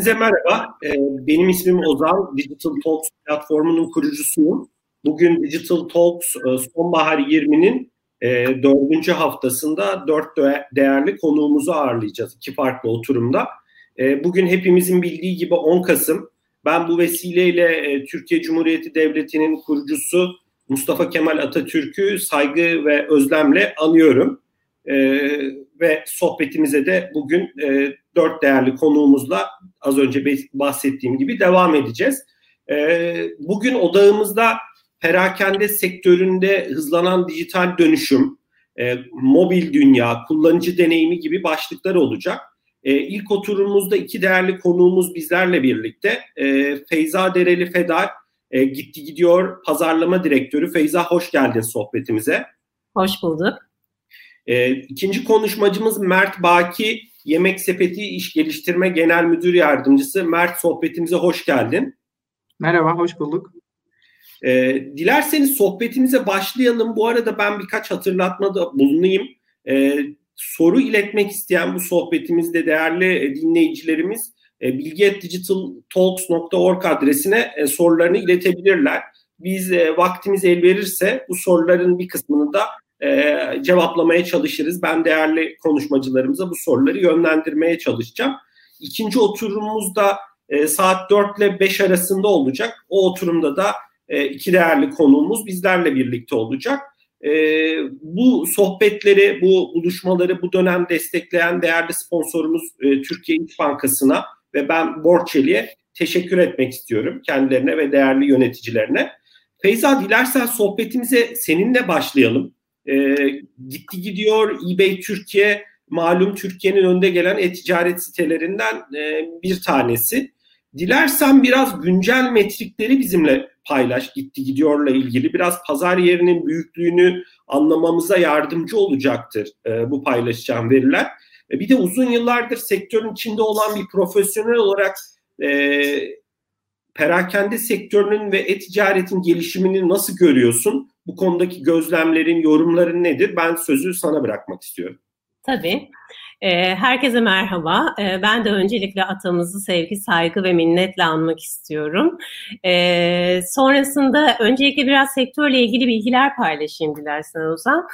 Hepinize merhaba. Ee, benim ismim Ozan. Digital Talks platformunun kurucusuyum. Bugün Digital Talks e, Sonbahar 20'nin e, dördüncü haftasında dört değerli konuğumuzu ağırlayacağız iki farklı oturumda. E, bugün hepimizin bildiği gibi 10 Kasım. Ben bu vesileyle Türkiye Cumhuriyeti Devleti'nin kurucusu Mustafa Kemal Atatürk'ü saygı ve özlemle anıyorum. Ve sohbetimize de bugün dört değerli konuğumuzla az önce bahsettiğim gibi devam edeceğiz. Bugün odağımızda perakende sektöründe hızlanan dijital dönüşüm, e, mobil dünya, kullanıcı deneyimi gibi başlıklar olacak. E, ilk oturumumuzda iki değerli konuğumuz bizlerle birlikte. E, Feyza Dereli Fedar, Gitti Gidiyor Pazarlama Direktörü. Feyza hoş geldin sohbetimize. Hoş bulduk. İkinci konuşmacımız Mert Baki, Yemek Sepeti İş Geliştirme Genel Müdür Yardımcısı. Mert sohbetimize hoş geldin. Merhaba, hoş bulduk. E, dilerseniz sohbetimize başlayalım. Bu arada ben birkaç hatırlatmada bulunayım. E, soru iletmek isteyen bu sohbetimizde değerli dinleyicilerimiz e, bilgi.digitaltalks.org adresine e, sorularını iletebilirler. Biz e, vaktimiz el verirse bu soruların bir kısmını da e, cevaplamaya çalışırız. Ben değerli konuşmacılarımıza bu soruları yönlendirmeye çalışacağım. İkinci oturumumuzda e, saat 4 ile 5 arasında olacak. O oturumda da e, iki değerli konuğumuz bizlerle birlikte olacak. E, bu sohbetleri, bu buluşmaları bu dönem destekleyen değerli sponsorumuz e, Türkiye İş Bankası'na ve ben Borçeli'ye teşekkür etmek istiyorum kendilerine ve değerli yöneticilerine. Feyza dilersen sohbetimize seninle başlayalım. E, gitti gidiyor eBay Türkiye malum Türkiye'nin önde gelen e-ticaret sitelerinden e, bir tanesi. Dilersen biraz güncel metrikleri bizimle paylaş gitti gidiyorla ilgili biraz pazar yerinin büyüklüğünü anlamamıza yardımcı olacaktır e, bu paylaşacağım veriler. E, bir de uzun yıllardır sektörün içinde olan bir profesyonel olarak e, perakende sektörünün ve e-ticaretin gelişimini nasıl görüyorsun? Bu konudaki gözlemlerin, yorumların nedir? Ben sözü sana bırakmak istiyorum. Tabii. Ee, herkese merhaba. Ee, ben de öncelikle atamızı sevgi, saygı ve minnetle anmak istiyorum. Ee, sonrasında öncelikle biraz sektörle ilgili bilgiler paylaşayım dilersen Ozan.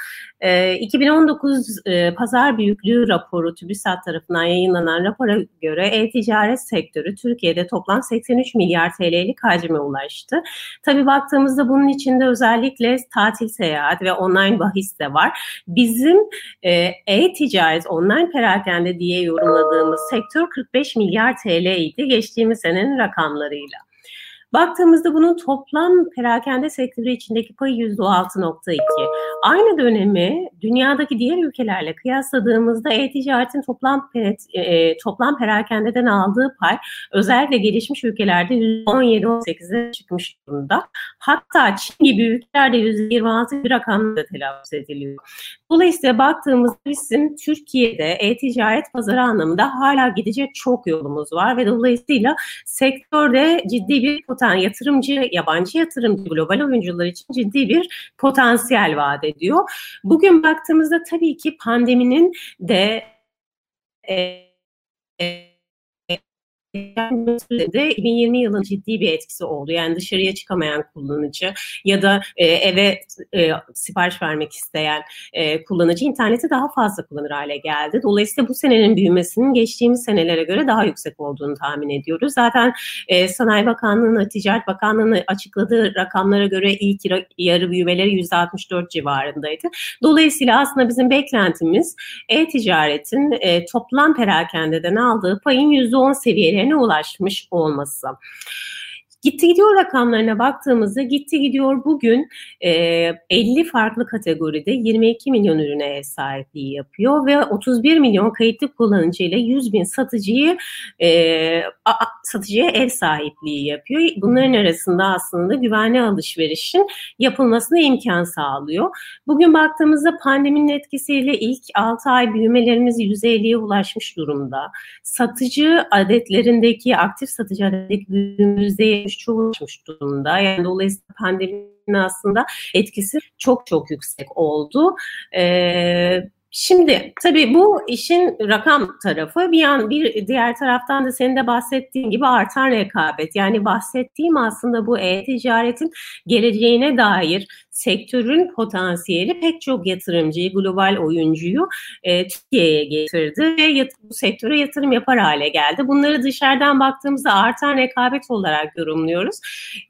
2019 e, pazar büyüklüğü raporu TÜBİSAT tarafından yayınlanan rapora göre e-ticaret sektörü Türkiye'de toplam 83 milyar TL'lik hacme ulaştı. Tabii baktığımızda bunun içinde özellikle tatil seyahat ve online bahis de var. Bizim e, e-ticaret online perakende diye yorumladığımız sektör 45 milyar TL idi geçtiğimiz senenin rakamlarıyla. Baktığımızda bunun toplam perakende sektörü içindeki payı %6.2. Aynı dönemi dünyadaki diğer ülkelerle kıyasladığımızda e-ticaretin toplam e, toplam perakendeden aldığı pay özellikle gelişmiş ülkelerde %17-18'e çıkmış durumda. Hatta Çin gibi ülkelerde %26 bir rakamla telaffuz ediliyor. Dolayısıyla baktığımızda bizim Türkiye'de e-ticaret pazarı anlamında hala gidecek çok yolumuz var ve dolayısıyla sektörde ciddi bir poten yatırımcı, yabancı yatırımcı, global oyuncular için ciddi bir potansiyel vaat ediyor. Bugün baktığımızda tabii ki pandeminin de e, e, de 2020 yılının ciddi bir etkisi oldu. Yani dışarıya çıkamayan kullanıcı ya da e, eve e, sipariş vermek isteyen e, kullanıcı interneti daha fazla kullanır hale geldi. Dolayısıyla bu senenin büyümesinin geçtiğimiz senelere göre daha yüksek olduğunu tahmin ediyoruz. Zaten e, Sanayi Bakanlığı'nın, Ticaret Bakanlığı'nın açıkladığı rakamlara göre ilk yarı büyümeleri %64 civarındaydı. Dolayısıyla aslında bizim beklentimiz e-ticaretin e, toplam perakendeden aldığı payın %10 seviyelerine seviyelerine ulaşmış olması. Gitti gidiyor rakamlarına baktığımızda gitti gidiyor bugün e, 50 farklı kategoride 22 milyon ürüne ev sahipliği yapıyor ve 31 milyon kayıtlı kullanıcı ile 100 bin satıcıyı e, satıcıya ev sahipliği yapıyor. Bunların arasında aslında güvenli alışverişin yapılmasına imkan sağlıyor. Bugün baktığımızda pandeminin etkisiyle ilk 6 ay büyümelerimiz %50'ye ulaşmış durumda. Satıcı adetlerindeki aktif satıcı adetindeki büyümemizde %73'e ulaşmış durumda. Yani dolayısıyla pandeminin aslında etkisi çok çok yüksek oldu. Ee, Şimdi tabii bu işin rakam tarafı bir yan bir diğer taraftan da senin de bahsettiğin gibi artan rekabet. Yani bahsettiğim aslında bu e-ticaretin geleceğine dair sektörün potansiyeli pek çok yatırımcıyı, global oyuncuyu e, Türkiye'ye getirdi ve yat- bu sektöre yatırım yapar hale geldi. Bunları dışarıdan baktığımızda artan rekabet olarak yorumluyoruz,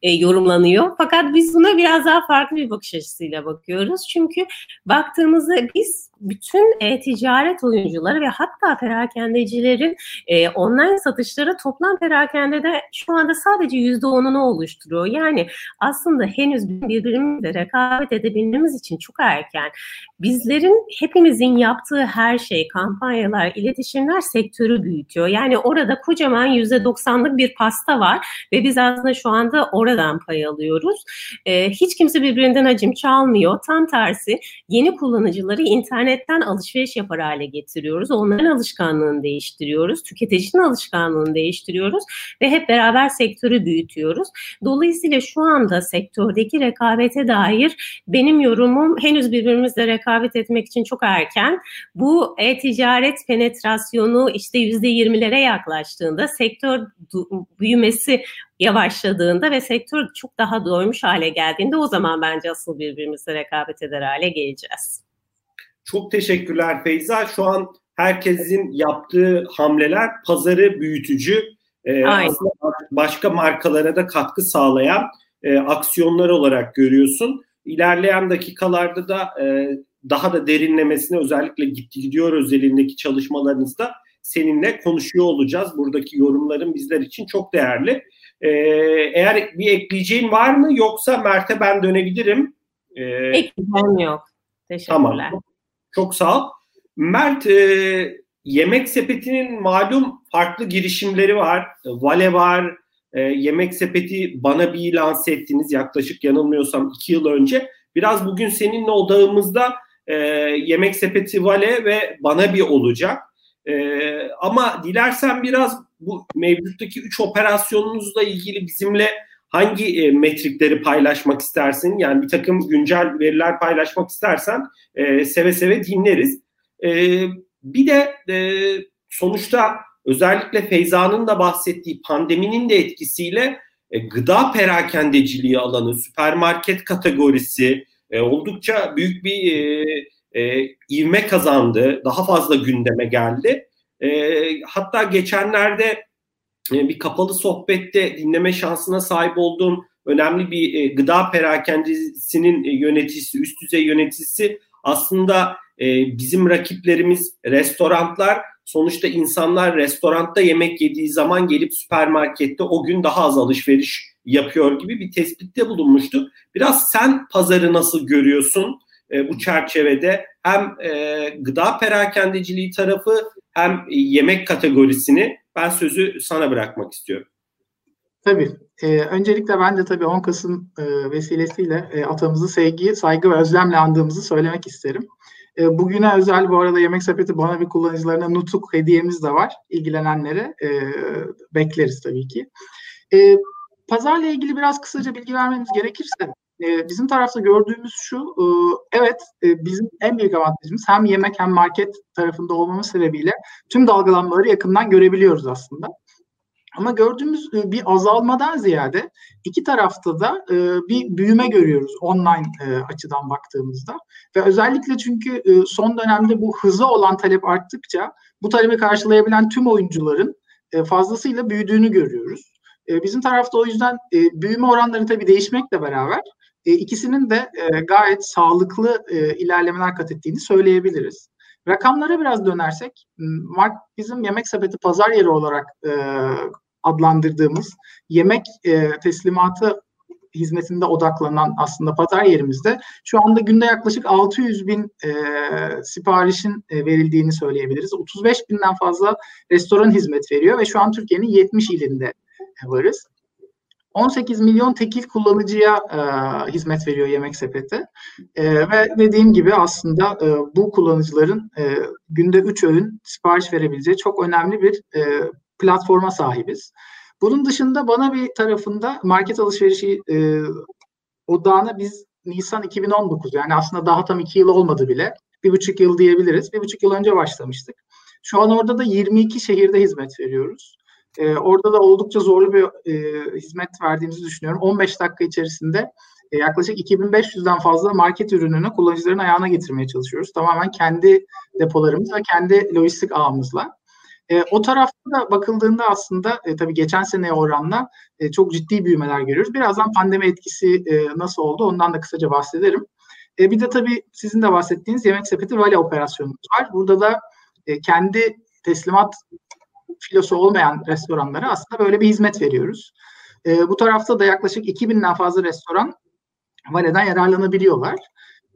e, yorumlanıyor. Fakat biz buna biraz daha farklı bir bakış açısıyla bakıyoruz. Çünkü baktığımızda biz bütün e-ticaret oyuncuları ve hatta perakendecilerin e, online satışları toplam perakendede şu anda sadece yüzde onunu oluşturuyor. Yani aslında henüz birbirimizle rekabet edebilmemiz için çok erken. Bizlerin hepimizin yaptığı her şey, kampanyalar, iletişimler sektörü büyütüyor. Yani orada kocaman yüzde doksanlık bir pasta var ve biz aslında şu anda oradan pay alıyoruz. E, hiç kimse birbirinden hacim çalmıyor. Tam tersi yeni kullanıcıları internetten alışveriş yapar hale getiriyoruz. Onların alışkanlığını değiştiriyoruz. Tüketicinin alışkanlığını değiştiriyoruz ve hep beraber sektörü büyütüyoruz. Dolayısıyla şu anda sektördeki rekabete dair benim yorumum henüz birbirimizle rekabet etmek için çok erken. Bu e-ticaret penetrasyonu işte yüzde yirmilere yaklaştığında sektör büyümesi yavaşladığında ve sektör çok daha doymuş hale geldiğinde o zaman bence asıl birbirimizle rekabet eder hale geleceğiz. Çok teşekkürler Feyza. Şu an herkesin yaptığı hamleler pazarı büyütücü, e, başka markalara da katkı sağlayan e, aksiyonlar olarak görüyorsun. İlerleyen dakikalarda da e, daha da derinlemesine özellikle gitti gidiyor özelindeki çalışmalarınızda seninle konuşuyor olacağız. Buradaki yorumların bizler için çok değerli. Ee, eğer bir ekleyeceğin var mı yoksa Mert'e ben dönebilirim. Ee, Ekleyeceğim yok. Teşekkürler. Tamam. Çok sağ ol. Mert e, Yemek Sepeti'nin malum farklı girişimleri var. Vale var. E, Yemek Sepeti bana bir lanse ettiniz yaklaşık yanılmıyorsam iki yıl önce. Biraz bugün seninle odağımızda e, Yemek Sepeti Vale ve bana bir olacak. E, ama dilersen biraz bu mevcuttaki üç operasyonunuzla ilgili bizimle hangi e, metrikleri paylaşmak istersin? Yani bir takım güncel veriler paylaşmak istersen e, seve seve dinleriz. E, bir de e, sonuçta özellikle Feyza'nın da bahsettiği pandeminin de etkisiyle e, gıda perakendeciliği alanı, süpermarket kategorisi e, oldukça büyük bir e, e, ivme kazandı. Daha fazla gündeme geldi. E, hatta geçenlerde e, bir kapalı sohbette dinleme şansına sahip olduğum önemli bir e, gıda perakendisinin e, yöneticisi, üst düzey yöneticisi aslında e, bizim rakiplerimiz restoranlar. Sonuçta insanlar restoranda yemek yediği zaman gelip süpermarkette o gün daha az alışveriş yapıyor gibi bir tespitte bulunmuştu. Biraz sen pazarı nasıl görüyorsun e, bu çerçevede? Hem e, gıda perakendeciliği tarafı hem yemek kategorisini ben sözü sana bırakmak istiyorum. Tabii. E, öncelikle ben de tabii 10 Kasım e, vesilesiyle e, atamızı sevgi, saygı ve özlemle andığımızı söylemek isterim. E, bugüne özel bu arada Yemek Sepeti bana bir kullanıcılarına nutuk hediyemiz de var. İlgilenenlere e, bekleriz tabii ki. E, pazarla ilgili biraz kısaca bilgi vermemiz gerekirse e, bizim tarafta gördüğümüz şu, e, evet e, bizim en büyük avantajımız hem yemek hem market tarafında olmamız sebebiyle tüm dalgalanmaları yakından görebiliyoruz aslında. Ama gördüğümüz e, bir azalmadan ziyade iki tarafta da e, bir büyüme görüyoruz online e, açıdan baktığımızda. Ve özellikle çünkü son dönemde bu hızlı olan talep arttıkça bu talebi karşılayabilen tüm oyuncuların fazlasıyla büyüdüğünü görüyoruz. Bizim tarafta o yüzden büyüme oranları tabii değişmekle beraber ikisinin de gayet sağlıklı ilerlemeler kat ettiğini söyleyebiliriz. Rakamlara biraz dönersek, bizim yemek sepeti pazar yeri olarak e, adlandırdığımız yemek e, teslimatı hizmetinde odaklanan aslında pazar yerimizde şu anda günde yaklaşık 600 bin e, siparişin e, verildiğini söyleyebiliriz. 35 binden fazla restoran hizmet veriyor ve şu an Türkiye'nin 70 ilinde varız. 18 milyon tekil kullanıcıya e, hizmet veriyor Yemek Sepeti. E, ve dediğim gibi aslında e, bu kullanıcıların e, günde 3 öğün sipariş verebileceği çok önemli bir e, platforma sahibiz. Bunun dışında bana bir tarafında market alışverişi e, odağına biz Nisan 2019 yani aslında daha tam 2 yıl olmadı bile bir buçuk yıl diyebiliriz. Bir buçuk yıl önce başlamıştık. Şu an orada da 22 şehirde hizmet veriyoruz. E, orada da oldukça zorlu bir e, hizmet verdiğimizi düşünüyorum. 15 dakika içerisinde e, yaklaşık 2500'den fazla market ürününü kullanıcıların ayağına getirmeye çalışıyoruz. Tamamen kendi depolarımız ve kendi lojistik ağımızla. E, o tarafta da bakıldığında aslında e, tabii geçen seneye oranla e, çok ciddi büyümeler görüyoruz. Birazdan pandemi etkisi e, nasıl oldu ondan da kısaca bahsederim. E, bir de tabii sizin de bahsettiğiniz yemek sepeti vale operasyonumuz var. Burada da e, kendi teslimat filosu olmayan restoranlara aslında böyle bir hizmet veriyoruz. E, bu tarafta da yaklaşık 2000'den fazla restoran Vale'den yararlanabiliyorlar.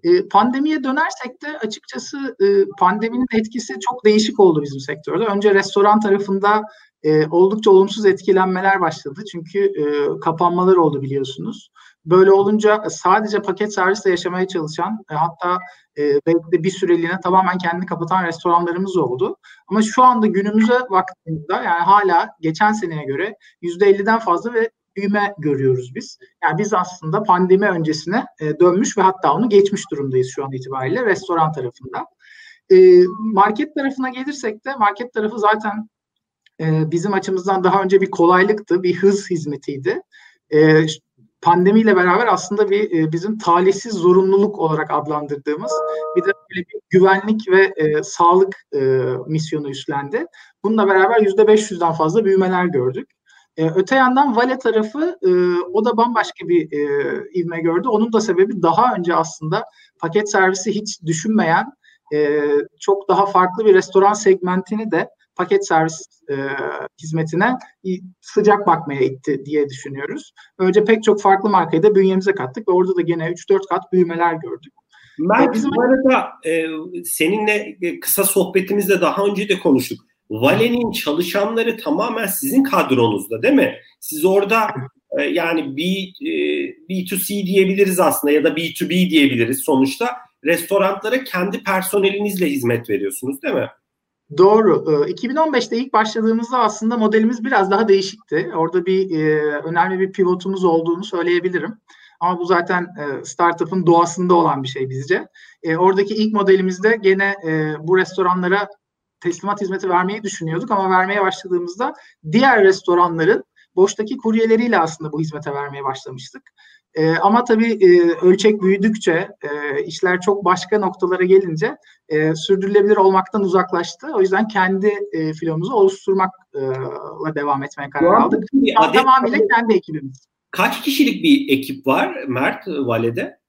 E, pandemiye dönersek de açıkçası e, pandeminin etkisi çok değişik oldu bizim sektörde. Önce restoran tarafında e, oldukça olumsuz etkilenmeler başladı. Çünkü e, kapanmalar oldu biliyorsunuz. Böyle olunca sadece paket servisle yaşamaya çalışan hatta belki de bir süreliğine tamamen kendini kapatan restoranlarımız oldu. Ama şu anda günümüze baktığımızda yani hala geçen seneye göre %50'den fazla ve büyüme görüyoruz biz. Yani biz aslında pandemi öncesine e, dönmüş ve hatta onu geçmiş durumdayız şu an itibariyle restoran tarafında. E, market tarafına gelirsek de market tarafı zaten e, bizim açımızdan daha önce bir kolaylıktı, bir hız hizmetiydi. Pandemiyle beraber aslında bir bizim talihsiz zorunluluk olarak adlandırdığımız bir de böyle bir güvenlik ve sağlık misyonu üstlendi. Bununla beraber %500'den fazla büyümeler gördük. E, öte yandan Vale tarafı e, o da bambaşka bir e, ivme gördü. Onun da sebebi daha önce aslında paket servisi hiç düşünmeyen e, çok daha farklı bir restoran segmentini de paket servis e, hizmetine sıcak bakmaya itti diye düşünüyoruz. Önce pek çok farklı markayı da bünyemize kattık ve orada da gene 3-4 kat büyümeler gördük. Mert, bizim... bu arada e, seninle kısa sohbetimizde daha önce de konuştuk. Vale'nin çalışanları tamamen sizin kadronuzda değil mi? Siz orada e, yani B, e, B2C diyebiliriz aslında ya da B2B diyebiliriz sonuçta. Restoranlara kendi personelinizle hizmet veriyorsunuz değil mi? Doğru. 2015'te ilk başladığımızda aslında modelimiz biraz daha değişikti. Orada bir e, önemli bir pivotumuz olduğunu söyleyebilirim. Ama bu zaten e, startup'ın doğasında olan bir şey bizce. E, oradaki ilk modelimizde gene e, bu restoranlara teslimat hizmeti vermeyi düşünüyorduk ama vermeye başladığımızda diğer restoranların boştaki kuryeleriyle aslında bu hizmete vermeye başlamıştık. E, ama tabii e, ölçek büyüdükçe, e, işler çok başka noktalara gelince e, sürdürülebilir olmaktan uzaklaştı. O yüzden kendi e, filomuzu oluşturmakla devam etmeye karar aldık. Tamamıyla kendi ekibimiz. Kaç kişilik bir ekip var Mert Vale'de?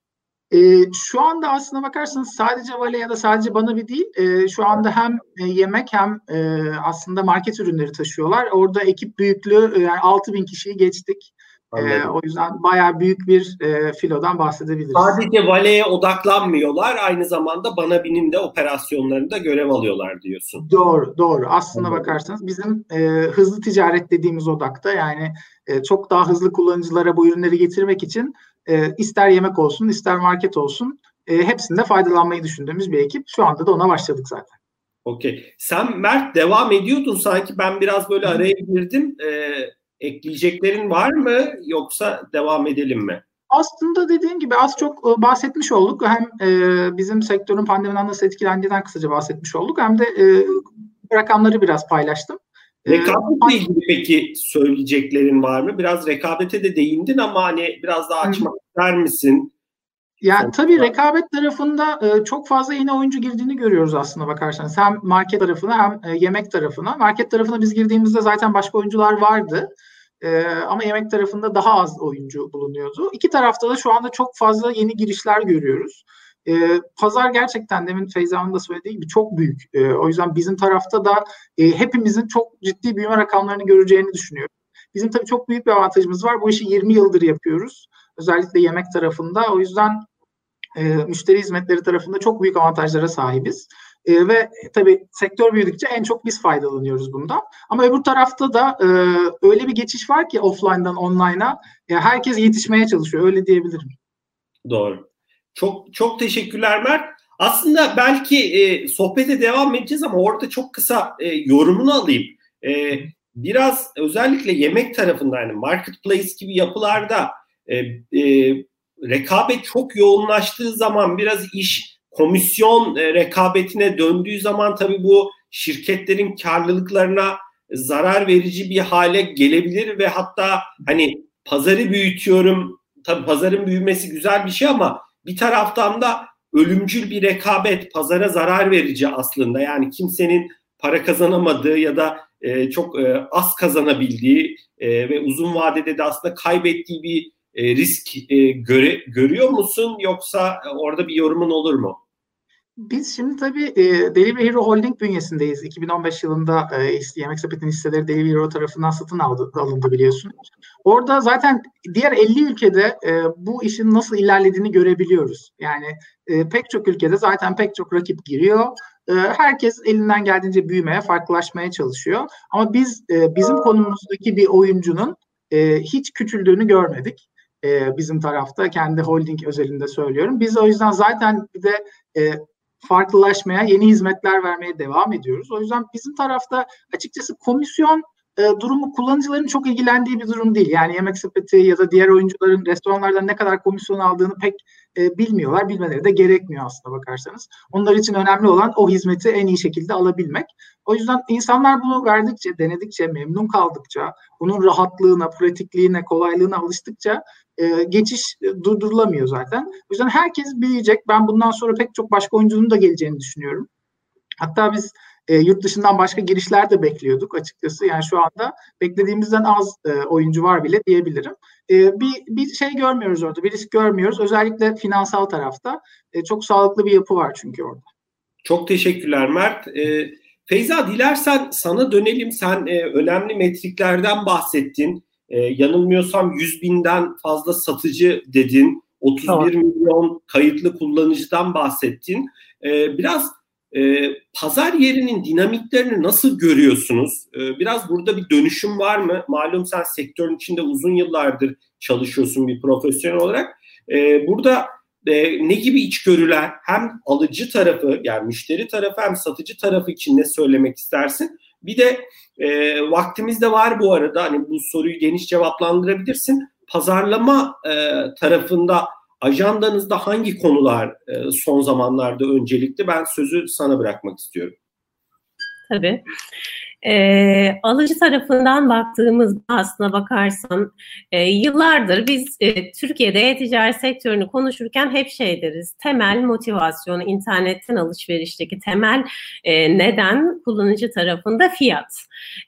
E, şu anda aslına bakarsanız sadece Vale ya da sadece bana bir değil, e, şu anda hem e, yemek hem e, aslında market ürünleri taşıyorlar. Orada ekip büyüklüğü e, yani 6 bin kişiyi geçtik. E, o yüzden bayağı büyük bir e, filodan bahsedebiliriz. Sadece Vale'ye odaklanmıyorlar, aynı zamanda Bana Bin'in de operasyonlarında görev alıyorlar diyorsun. Doğru, doğru. Aslına Anladım. bakarsanız bizim e, hızlı ticaret dediğimiz odakta yani e, çok daha hızlı kullanıcılara bu ürünleri getirmek için e, ister yemek olsun ister market olsun e, hepsinde faydalanmayı düşündüğümüz bir ekip. Şu anda da ona başladık zaten. Okey. Sen Mert devam ediyordun sanki ben biraz böyle araya girdim. E, ekleyeceklerin var mı yoksa devam edelim mi? Aslında dediğim gibi az çok e, bahsetmiş olduk. Hem e, bizim sektörün pandemiden nasıl etkilendiğinden kısaca bahsetmiş olduk. Hem de e, rakamları biraz paylaştım. E, Rekabetle ilgili peki söyleyeceklerin var mı? Biraz rekabete de değindin ama hani biraz daha açmak ister misin? Yani tabii rekabet tarafında e, çok fazla yeni oyuncu girdiğini görüyoruz aslında bakarsanız. Hem market tarafına hem e, yemek tarafına. Market tarafına biz girdiğimizde zaten başka oyuncular vardı. E, ama yemek tarafında daha az oyuncu bulunuyordu. İki tarafta da şu anda çok fazla yeni girişler görüyoruz. E, pazar gerçekten demin Feyza'nın da söylediği gibi çok büyük. E, o yüzden bizim tarafta da e, hepimizin çok ciddi büyüme rakamlarını göreceğini düşünüyorum. Bizim tabii çok büyük bir avantajımız var. Bu işi 20 yıldır yapıyoruz. Özellikle yemek tarafında. O yüzden e, müşteri hizmetleri tarafında çok büyük avantajlara sahibiz. E, ve tabii sektör büyüdükçe en çok biz faydalanıyoruz bundan. Ama öbür tarafta da e, öyle bir geçiş var ki offline'dan online'a e, herkes yetişmeye çalışıyor öyle diyebilirim. Doğru. Çok çok teşekkürler Mert. Aslında belki e, sohbete devam edeceğiz ama orada çok kısa e, yorumunu alayım. E, biraz özellikle yemek tarafında yani marketplace gibi yapılarda e, e, rekabet çok yoğunlaştığı zaman biraz iş komisyon e, rekabetine döndüğü zaman tabii bu şirketlerin karlılıklarına zarar verici bir hale gelebilir ve hatta hani pazarı büyütüyorum tabii pazarın büyümesi güzel bir şey ama bir taraftan da ölümcül bir rekabet pazara zarar verici aslında yani kimsenin para kazanamadığı ya da e, çok e, az kazanabildiği e, ve uzun vadede de aslında kaybettiği bir e, risk e, göre, görüyor musun yoksa orada bir yorumun olur mu? Biz şimdi tabii e, Delivery Hero Holding bünyesindeyiz. 2015 yılında e, Yemek Sepeti'nin hisseleri Delivery Hero tarafından satın aldı, alındı biliyorsunuz. Orada zaten diğer 50 ülkede e, bu işin nasıl ilerlediğini görebiliyoruz. Yani e, pek çok ülkede zaten pek çok rakip giriyor. E, herkes elinden geldiğince büyümeye, farklılaşmaya çalışıyor. Ama biz e, bizim konumuzdaki bir oyuncunun e, hiç küçüldüğünü görmedik e, bizim tarafta kendi holding özelinde söylüyorum. Biz o yüzden zaten bir de e, farklılaşmaya, yeni hizmetler vermeye devam ediyoruz. O yüzden bizim tarafta açıkçası komisyon e, durumu kullanıcıların çok ilgilendiği bir durum değil. Yani yemek sepeti ya da diğer oyuncuların restoranlardan ne kadar komisyon aldığını pek e, bilmiyorlar. Bilmeleri de gerekmiyor aslında bakarsanız. Onlar için önemli olan o hizmeti en iyi şekilde alabilmek. O yüzden insanlar bunu verdikçe, denedikçe, memnun kaldıkça, bunun rahatlığına, pratikliğine, kolaylığına alıştıkça e, geçiş durdurulamıyor zaten. O yüzden herkes büyüyecek. Ben bundan sonra pek çok başka oyuncunun da geleceğini düşünüyorum. Hatta biz e, yurt dışından başka girişler de bekliyorduk açıkçası. Yani şu anda beklediğimizden az e, oyuncu var bile diyebilirim. E, bir, bir şey görmüyoruz orada, bir risk görmüyoruz. Özellikle finansal tarafta. E, çok sağlıklı bir yapı var çünkü orada. Çok teşekkürler Mert. E, Feyza dilersen sana dönelim. Sen e, önemli metriklerden bahsettin. E, yanılmıyorsam 100 binden fazla satıcı dedin. 31 tamam. milyon kayıtlı kullanıcıdan bahsettin. E, biraz e, pazar yerinin dinamiklerini nasıl görüyorsunuz? E, biraz burada bir dönüşüm var mı? Malum sen sektörün içinde uzun yıllardır çalışıyorsun bir profesyonel olarak. E, burada e, ne gibi içgörüler hem alıcı tarafı yani müşteri tarafı hem satıcı tarafı için ne söylemek istersin? Bir de e, vaktimiz de var bu arada hani bu soruyu geniş cevaplandırabilirsin. Pazarlama e, tarafında ajandanızda hangi konular e, son zamanlarda öncelikli? Ben sözü sana bırakmak istiyorum. Tabii. E, alıcı tarafından baktığımızda aslına bakarsan e, yıllardır biz e, Türkiye'de e-ticaret sektörünü konuşurken hep şey deriz. Temel motivasyon, internetten alışverişteki temel e, neden kullanıcı tarafında fiyat.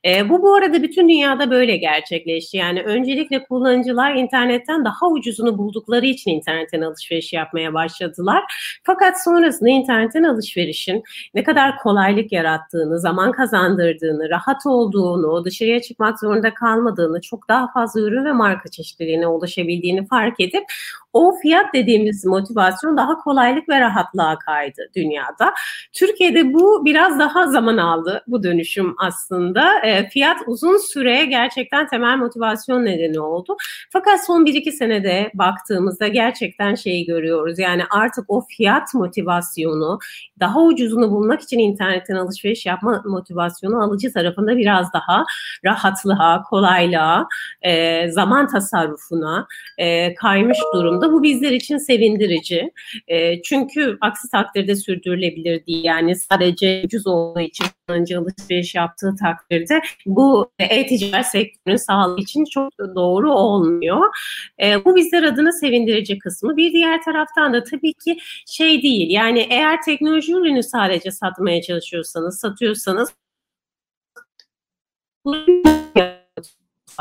E, bu bu arada bütün dünyada böyle gerçekleşti. Yani öncelikle kullanıcılar internetten daha ucuzunu buldukları için internetten alışveriş yapmaya başladılar. Fakat sonrasında internetten alışverişin ne kadar kolaylık yarattığını, zaman kazandırdığını, rahat olduğunu, dışarıya çıkmak zorunda kalmadığını, çok daha fazla ürün ve marka çeşitliliğine ulaşabildiğini fark edip o fiyat dediğimiz motivasyon daha kolaylık ve rahatlığa kaydı dünyada. Türkiye'de bu biraz daha zaman aldı bu dönüşüm aslında. E, fiyat uzun süre gerçekten temel motivasyon nedeni oldu. Fakat son 1-2 senede baktığımızda gerçekten şeyi görüyoruz. Yani artık o fiyat motivasyonu daha ucuzunu bulmak için internetten alışveriş yapma motivasyonu alıcı tarafında biraz daha rahatlığa, kolaylığa, e, zaman tasarrufuna e, kaymış durumda. Bu bizler için sevindirici. E, çünkü aksi takdirde sürdürülebilir değil. Yani sadece ucuz olduğu için kullanıcı alışveriş yaptığı takdirde bu e-ticaret sektörünün sağlığı için çok doğru olmuyor. E, bu bizler adına sevindirici kısmı. Bir diğer taraftan da tabii ki şey değil. Yani eğer teknoloji ürünü sadece satmaya çalışıyorsanız, satıyorsanız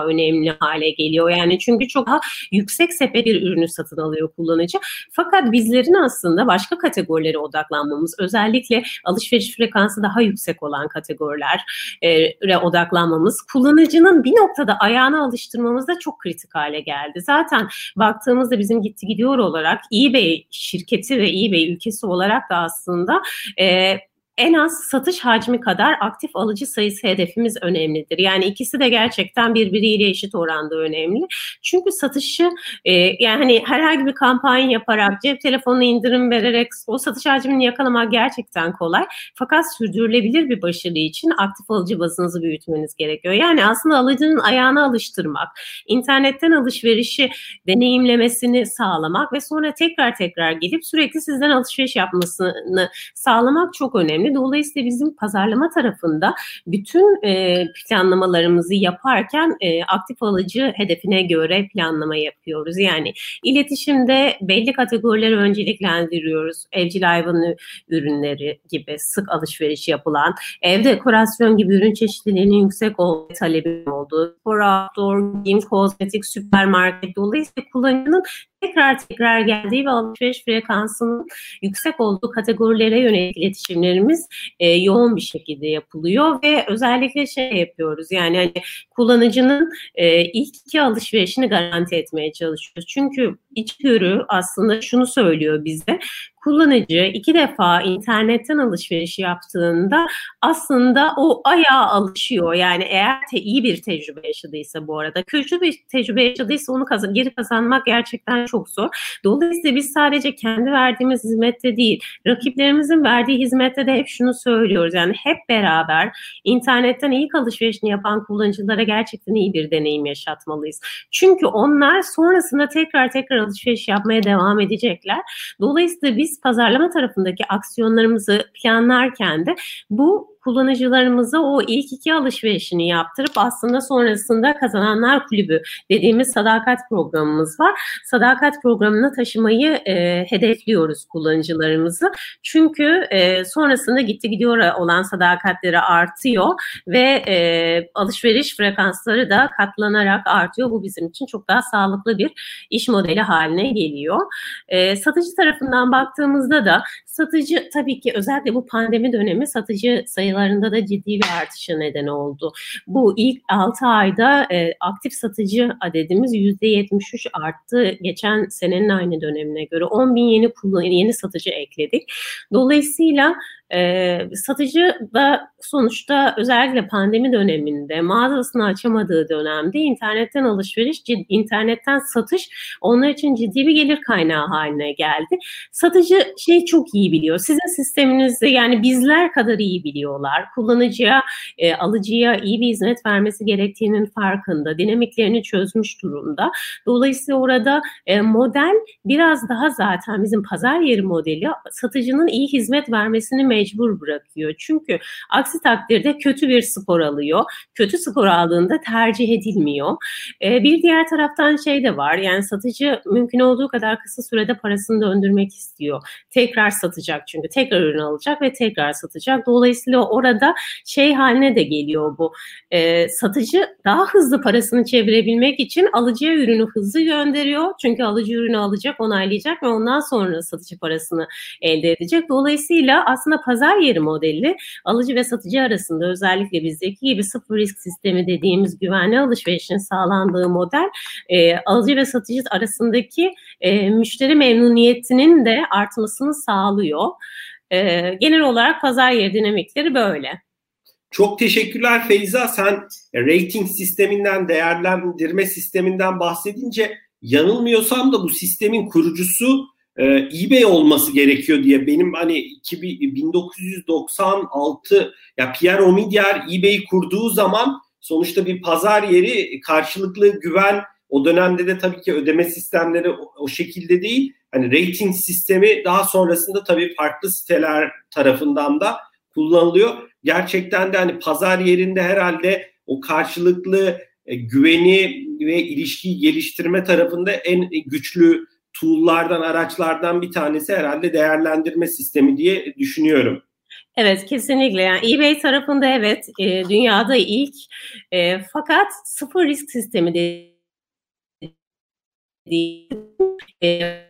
önemli hale geliyor. Yani çünkü çok daha yüksek sepet bir ürünü satın alıyor kullanıcı. Fakat bizlerin aslında başka kategorilere odaklanmamız, özellikle alışveriş frekansı daha yüksek olan kategorilere odaklanmamız, kullanıcının bir noktada ayağına alıştırmamız da çok kritik hale geldi. Zaten baktığımızda bizim gitti gidiyor olarak eBay şirketi ve eBay ülkesi olarak da aslında e, en az satış hacmi kadar aktif alıcı sayısı hedefimiz önemlidir. Yani ikisi de gerçekten birbiriyle eşit oranda önemli. Çünkü satışı e, yani hani herhangi bir kampanya yaparak cep telefonuna indirim vererek o satış hacmini yakalamak gerçekten kolay. Fakat sürdürülebilir bir başarı için aktif alıcı bazınızı büyütmeniz gerekiyor. Yani aslında alıcının ayağına alıştırmak, internetten alışverişi deneyimlemesini sağlamak ve sonra tekrar tekrar gelip sürekli sizden alışveriş yapmasını sağlamak çok önemli. Dolayısıyla bizim pazarlama tarafında bütün e, planlamalarımızı yaparken e, aktif alıcı hedefine göre planlama yapıyoruz. Yani iletişimde belli kategorileri önceliklendiriyoruz. Evcil hayvan ürünleri gibi sık alışveriş yapılan, ev dekorasyon gibi ürün çeşitliliğinin yüksek olduğu talebin olduğu, spor outdoor, giyim, kozmetik, süpermarket dolayısıyla kullanıcının tekrar tekrar geldiği ve alışveriş frekansının yüksek olduğu kategorilere yönelik iletişimlerimiz e, yoğun bir şekilde yapılıyor ve özellikle şey yapıyoruz yani hani kullanıcının e, ilk iki alışverişini garanti etmeye çalışıyoruz. Çünkü içgörü aslında şunu söylüyor bize kullanıcı iki defa internetten alışveriş yaptığında aslında o ayağa alışıyor. Yani eğer te, iyi bir tecrübe yaşadıysa bu arada kötü bir tecrübe yaşadıysa onu kazan, geri kazanmak gerçekten çok zor. Dolayısıyla biz sadece kendi verdiğimiz hizmette değil, rakiplerimizin verdiği hizmette de hep şunu söylüyoruz. Yani hep beraber internetten ilk alışverişini yapan kullanıcılara gerçekten iyi bir deneyim yaşatmalıyız. Çünkü onlar sonrasında tekrar tekrar alışveriş yapmaya devam edecekler. Dolayısıyla biz pazarlama tarafındaki aksiyonlarımızı planlarken de bu kullanıcılarımıza o ilk iki alışverişini yaptırıp aslında sonrasında kazananlar kulübü dediğimiz sadakat programımız var. Sadakat programına taşımayı e, hedefliyoruz kullanıcılarımızı. Çünkü e, sonrasında gitti gidiyor olan sadakatleri artıyor ve e, alışveriş frekansları da katlanarak artıyor. Bu bizim için çok daha sağlıklı bir iş modeli haline geliyor. E, satıcı tarafından baktığımızda da satıcı tabii ki özellikle bu pandemi dönemi satıcı sayılarında da ciddi bir artışa neden oldu. Bu ilk 6 ayda e, aktif satıcı adedimiz %73 arttı geçen senenin aynı dönemine göre. 10 bin yeni yeni satıcı ekledik. Dolayısıyla e, satıcı da sonuçta özellikle pandemi döneminde mağazasını açamadığı dönemde internetten alışveriş, internetten satış onlar için ciddi bir gelir kaynağı haline geldi. Satıcı şey çok iyi biliyor. Sizin sisteminizde yani bizler kadar iyi biliyorlar. Kullanıcıya, e, alıcıya iyi bir hizmet vermesi gerektiğinin farkında. Dinamiklerini çözmüş durumda. Dolayısıyla orada e, model biraz daha zaten bizim pazar yeri modeli satıcının iyi hizmet vermesini mecbur bırakıyor. Çünkü aksi takdirde kötü bir skor alıyor. Kötü skor aldığında tercih edilmiyor. E, bir diğer taraftan şey de var. Yani satıcı mümkün olduğu kadar kısa sürede parasını döndürmek istiyor. Tekrar satacak çünkü. Tekrar ürün alacak ve tekrar satacak. Dolayısıyla orada şey haline de geliyor bu. E, satıcı daha hızlı parasını çevirebilmek için alıcıya ürünü hızlı gönderiyor. Çünkü alıcı ürünü alacak, onaylayacak ve ondan sonra satıcı parasını elde edecek. Dolayısıyla aslında pazar yeri modeli alıcı ve satıcı arasında özellikle bizdeki gibi sıfır risk sistemi dediğimiz güvenli alışverişin sağlandığı model e, alıcı ve satıcı arasındaki e, müşteri memnuniyetinin de artmasını sağlıyor. E, genel olarak pazar yeri dinamikleri böyle. Çok teşekkürler Feyza. Sen rating sisteminden, değerlendirme sisteminden bahsedince yanılmıyorsam da bu sistemin kurucusu e, eBay olması gerekiyor diye benim hani 2000, 1996 ya Pierre Omidyar eBay'i kurduğu zaman sonuçta bir pazar yeri karşılıklı güven o dönemde de tabii ki ödeme sistemleri o, o şekilde değil. Hani rating sistemi daha sonrasında tabii farklı siteler tarafından da kullanılıyor. Gerçekten de hani pazar yerinde herhalde o karşılıklı e, güveni ve ilişkiyi geliştirme tarafında en güçlü tool'lardan, araçlardan bir tanesi herhalde değerlendirme sistemi diye düşünüyorum. Evet kesinlikle yani eBay tarafında evet e, dünyada ilk e, fakat sıfır risk sistemi de değil. E,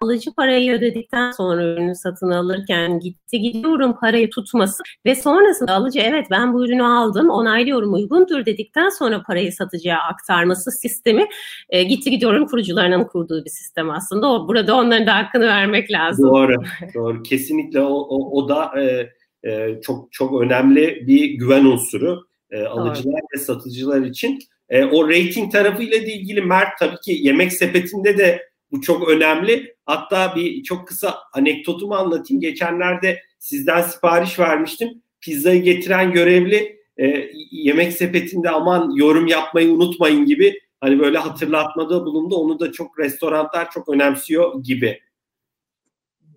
alıcı parayı ödedikten sonra ürünü satın alırken gitti gidiyorum parayı tutması ve sonrasında alıcı evet ben bu ürünü aldım onaylıyorum uygundur dedikten sonra parayı satıcıya aktarması sistemi e, gitti gidiyorum kurucularının kurduğu bir sistem aslında. O, burada onların da hakkını vermek lazım. Doğru, doğru. Kesinlikle o, o, o da e, e, çok çok önemli bir güven unsuru e, alıcılar ve satıcılar için. E, o rating tarafıyla ilgili Mert tabii ki yemek sepetinde de bu çok önemli. Hatta bir çok kısa anekdotumu anlatayım. Geçenlerde sizden sipariş vermiştim. Pizzayı getiren görevli e, yemek sepetinde aman yorum yapmayı unutmayın gibi hani böyle hatırlatmada bulundu. Onu da çok restoranlar çok önemsiyor gibi.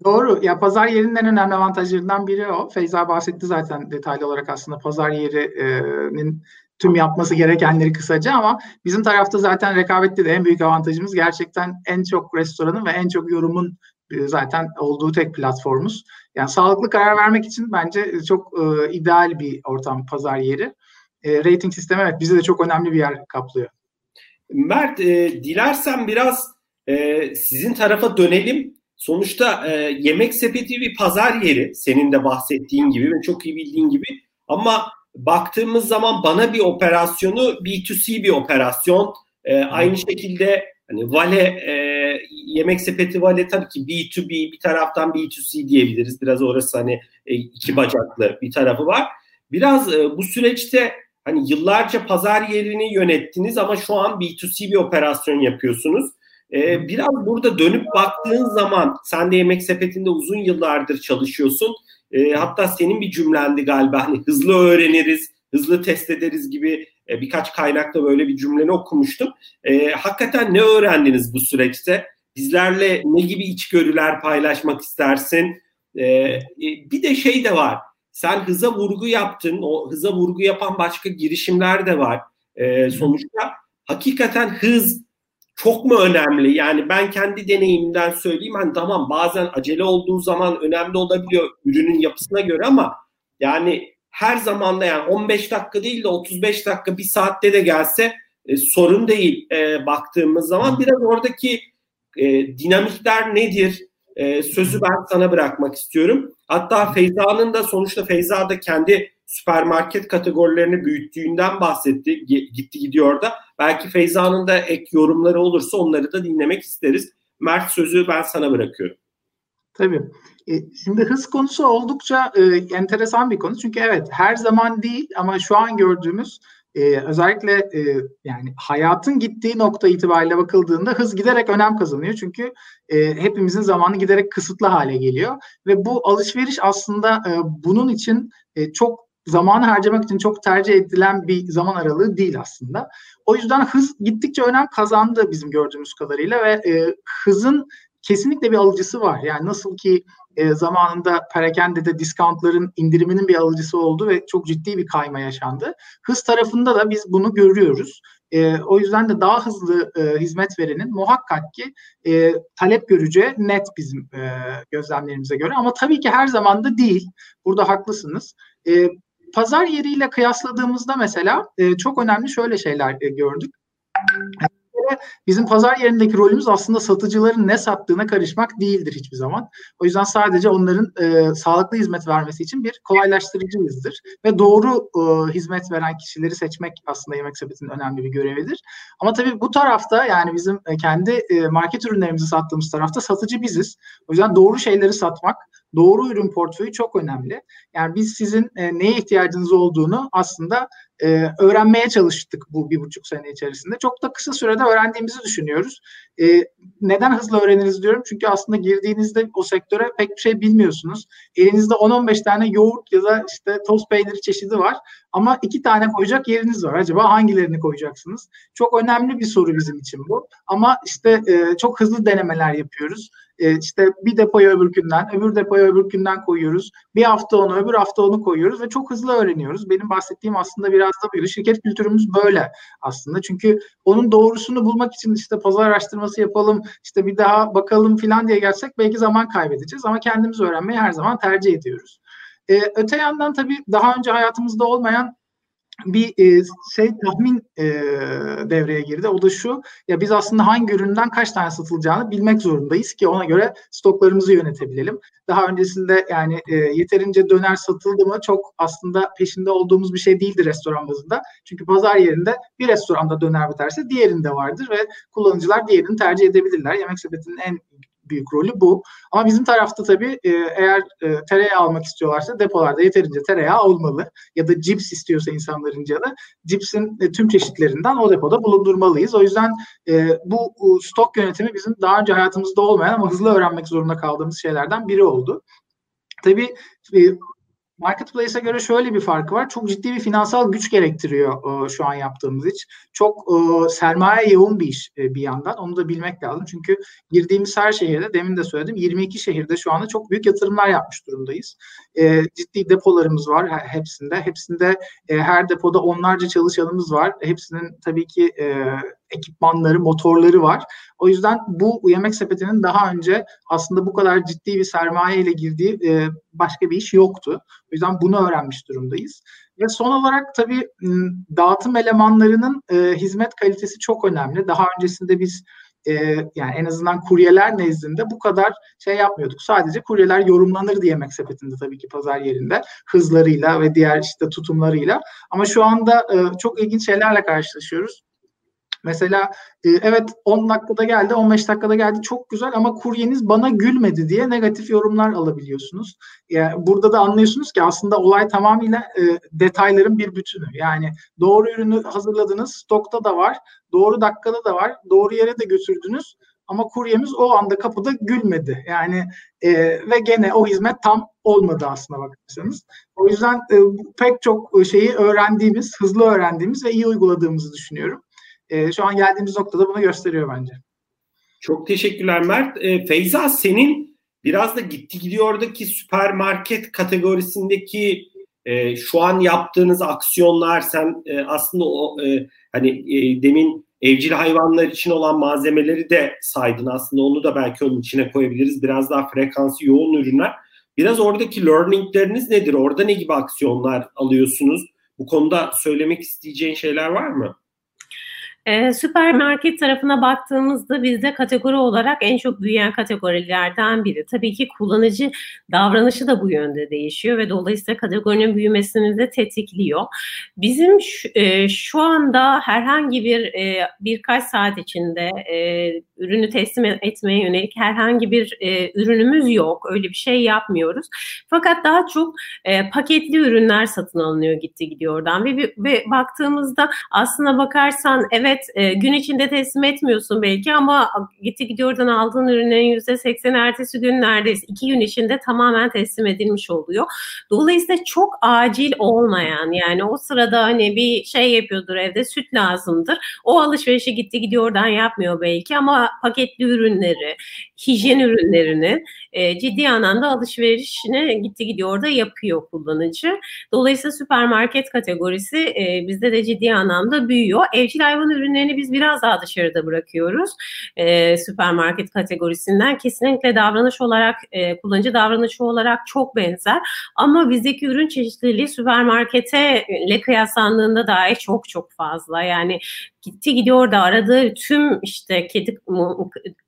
Doğru. Ya pazar yerinin en önemli avantajlarından biri o. Feyza bahsetti zaten detaylı olarak aslında pazar yerinin tüm yapması gerekenleri kısaca ama bizim tarafta zaten rekabette de en büyük avantajımız gerçekten en çok restoranın ve en çok yorumun e, zaten olduğu tek platformumuz. Yani sağlıklı karar vermek için bence çok e, ideal bir ortam pazar yeri. E, rating sistemi evet bize de çok önemli bir yer kaplıyor. Mert e, dilersen biraz e, sizin tarafa dönelim. Sonuçta e, yemek sepeti bir pazar yeri senin de bahsettiğin gibi ve çok iyi bildiğin gibi ama baktığımız zaman bana bir operasyonu B2C bir operasyon. E, aynı şekilde hani Vale e, yemek sepeti Vale tabii ki B2B bir taraftan B2C diyebiliriz. Biraz orası hani e, iki bacaklı bir tarafı var. Biraz e, bu süreçte hani yıllarca pazar yerini yönettiniz ama şu an B2C bir operasyon yapıyorsunuz. Ee, biraz burada dönüp baktığın zaman sen de yemek sepetinde uzun yıllardır çalışıyorsun. Ee, hatta senin bir cümlendi galiba hani hızlı öğreniriz, hızlı test ederiz gibi e, birkaç kaynakta böyle bir cümleni okumuştum. E, hakikaten ne öğrendiniz bu süreçte? Bizlerle ne gibi içgörüler paylaşmak istersin? E, bir de şey de var. Sen hıza vurgu yaptın. O hıza vurgu yapan başka girişimler de var. E, sonuçta hakikaten hız çok mu önemli? Yani ben kendi deneyimimden söyleyeyim. Hani tamam bazen acele olduğu zaman önemli olabiliyor ürünün yapısına göre ama yani her zamanda yani 15 dakika değil de 35 dakika bir saatte de gelse e, sorun değil e, baktığımız zaman. Biraz oradaki e, dinamikler nedir? E, sözü ben sana bırakmak istiyorum. Hatta Feyza'nın da sonuçta Feyza da kendi süpermarket kategorilerini büyüttüğünden bahsetti. Gitti gidiyor da. Belki Feyza'nın da ek yorumları olursa onları da dinlemek isteriz. Mert sözü ben sana bırakıyorum. Tabii. E, şimdi hız konusu oldukça e, enteresan bir konu. Çünkü evet her zaman değil ama şu an gördüğümüz e, özellikle e, yani hayatın gittiği nokta itibariyle bakıldığında hız giderek önem kazanıyor. Çünkü e, hepimizin zamanı giderek kısıtlı hale geliyor. Ve bu alışveriş aslında e, bunun için e, çok zamanı harcamak için çok tercih edilen bir zaman aralığı değil aslında. O yüzden hız gittikçe önem kazandı bizim gördüğümüz kadarıyla ve e, hızın kesinlikle bir alıcısı var. Yani nasıl ki e, zamanında perakendede discountların indiriminin bir alıcısı oldu ve çok ciddi bir kayma yaşandı. Hız tarafında da biz bunu görüyoruz. E, o yüzden de daha hızlı e, hizmet verenin muhakkak ki e, talep göreceği net bizim e, gözlemlerimize göre. Ama tabii ki her zaman da değil. Burada haklısınız. E, pazar yeriyle kıyasladığımızda mesela e, çok önemli şöyle şeyler e, gördük. Bizim pazar yerindeki rolümüz aslında satıcıların ne sattığına karışmak değildir hiçbir zaman. O yüzden sadece onların e, sağlıklı hizmet vermesi için bir kolaylaştırıcıyızdır. Ve doğru e, hizmet veren kişileri seçmek aslında yemek sepetinin önemli bir görevidir. Ama tabii bu tarafta yani bizim e, kendi e, market ürünlerimizi sattığımız tarafta satıcı biziz. O yüzden doğru şeyleri satmak, doğru ürün portföyü çok önemli. Yani biz sizin e, neye ihtiyacınız olduğunu aslında e, öğrenmeye çalıştık bu bir buçuk sene içerisinde. Çok da kısa sürede öğrendiğimizi düşünüyoruz. E, neden hızlı öğreniriz diyorum? Çünkü aslında girdiğinizde o sektöre pek bir şey bilmiyorsunuz. Elinizde 10-15 tane yoğurt ya da işte toz peyniri çeşidi var. Ama iki tane koyacak yeriniz var. Acaba hangilerini koyacaksınız? Çok önemli bir soru bizim için bu. Ama işte e, çok hızlı denemeler yapıyoruz e, işte bir depoya öbürkünden, öbür depoya öbürkünden koyuyoruz. Bir hafta onu, öbür hafta onu koyuyoruz ve çok hızlı öğreniyoruz. Benim bahsettiğim aslında biraz da böyle. Şirket kültürümüz böyle aslında. Çünkü onun doğrusunu bulmak için işte pazar araştırması yapalım, işte bir daha bakalım filan diye gelsek belki zaman kaybedeceğiz. Ama kendimiz öğrenmeyi her zaman tercih ediyoruz. Ee, öte yandan tabii daha önce hayatımızda olmayan bir e, şey tahmin e, devreye girdi. O da şu, ya biz aslında hangi üründen kaç tane satılacağını bilmek zorundayız ki ona göre stoklarımızı yönetebilelim. Daha öncesinde yani e, yeterince döner satıldı mı çok aslında peşinde olduğumuz bir şey değildi restoran bazında. Çünkü pazar yerinde bir restoranda döner biterse diğerinde vardır ve kullanıcılar diğerini tercih edebilirler. Yemek sepetinin en büyük rolü bu. Ama bizim tarafta tabii e, eğer e, tereyağı almak istiyorlarsa depolarda yeterince tereyağı olmalı. Ya da cips istiyorsa insanların canı cipsin e, tüm çeşitlerinden o depoda bulundurmalıyız. O yüzden bu stok yönetimi bizim daha önce hayatımızda olmayan ama hızlı öğrenmek zorunda kaldığımız şeylerden biri oldu. Tabii Marketplace'e göre şöyle bir farkı var. Çok ciddi bir finansal güç gerektiriyor e, şu an yaptığımız iş. Çok e, sermaye yoğun bir iş e, bir yandan. Onu da bilmek lazım. Çünkü girdiğimiz her şehirde demin de söyledim 22 şehirde şu anda çok büyük yatırımlar yapmış durumdayız. E, ciddi depolarımız var hepsinde. Hepsinde her depoda onlarca çalışanımız var. Hepsinin tabii ki ekipmanları, motorları var. O yüzden bu yemek sepetinin daha önce aslında bu kadar ciddi bir sermaye ile girdiği e, başka bir iş yoktu. O yüzden bunu öğrenmiş durumdayız. Ve son olarak tabii dağıtım elemanlarının e, hizmet kalitesi çok önemli. Daha öncesinde biz e, yani en azından kuryeler nezdinde bu kadar şey yapmıyorduk. Sadece kuryeler yorumlanır yemek sepetinde tabii ki pazar yerinde hızlarıyla ve diğer işte tutumlarıyla. Ama şu anda e, çok ilginç şeylerle karşılaşıyoruz. Mesela e, evet 10 dakikada geldi, 15 dakikada geldi çok güzel ama kuryeniz bana gülmedi diye negatif yorumlar alabiliyorsunuz. Yani burada da anlıyorsunuz ki aslında olay tamamıyla e, detayların bir bütünü. Yani doğru ürünü hazırladınız, stokta da var, doğru dakikada da var, doğru yere de götürdünüz ama kuryemiz o anda kapıda gülmedi. Yani e, ve gene o hizmet tam olmadı aslında bakarsanız. O yüzden e, pek çok şeyi öğrendiğimiz, hızlı öğrendiğimiz ve iyi uyguladığımızı düşünüyorum e, şu an geldiğimiz noktada bunu gösteriyor bence. Çok teşekkürler Mert. E, Feyza senin biraz da gitti gidiyordaki süpermarket kategorisindeki e, şu an yaptığınız aksiyonlar sen e, aslında o e, hani e, demin evcil hayvanlar için olan malzemeleri de saydın aslında onu da belki onun içine koyabiliriz. Biraz daha frekansı yoğun ürünler. Biraz oradaki learningleriniz nedir? Orada ne gibi aksiyonlar alıyorsunuz? Bu konuda söylemek isteyeceğin şeyler var mı? E, süpermarket tarafına baktığımızda bizde kategori olarak en çok büyüyen kategorilerden biri. Tabii ki kullanıcı davranışı da bu yönde değişiyor ve dolayısıyla kategorinin büyümesini de tetikliyor. Bizim şu, e, şu anda herhangi bir e, birkaç saat içinde e, ürünü teslim etmeye yönelik herhangi bir e, ürünümüz yok. Öyle bir şey yapmıyoruz. Fakat daha çok e, paketli ürünler satın alınıyor gitti gidiyor oradan ve, ve baktığımızda aslında bakarsan evet evet e, gün içinde teslim etmiyorsun belki ama gitti gidiyordan aldığın ürünlerin yüzde seksen ertesi gün neredeyse iki gün içinde tamamen teslim edilmiş oluyor. Dolayısıyla çok acil olmayan yani o sırada hani bir şey yapıyordur evde süt lazımdır. O alışverişi gitti gidiyordan yapmıyor belki ama paketli ürünleri, hijyen ürünlerini e, ciddi anlamda alışverişini gitti gidiyor da yapıyor kullanıcı. Dolayısıyla süpermarket kategorisi e, bizde de ciddi anlamda büyüyor. Evcil hayvan ürünlerini biz biraz daha dışarıda bırakıyoruz. E, süpermarket kategorisinden kesinlikle davranış olarak, e, kullanıcı davranışı olarak çok benzer. Ama bizdeki ürün çeşitliliği süpermarkete ile kıyaslandığında dahi çok çok fazla. Yani gitti gidiyor da aradığı tüm işte kedi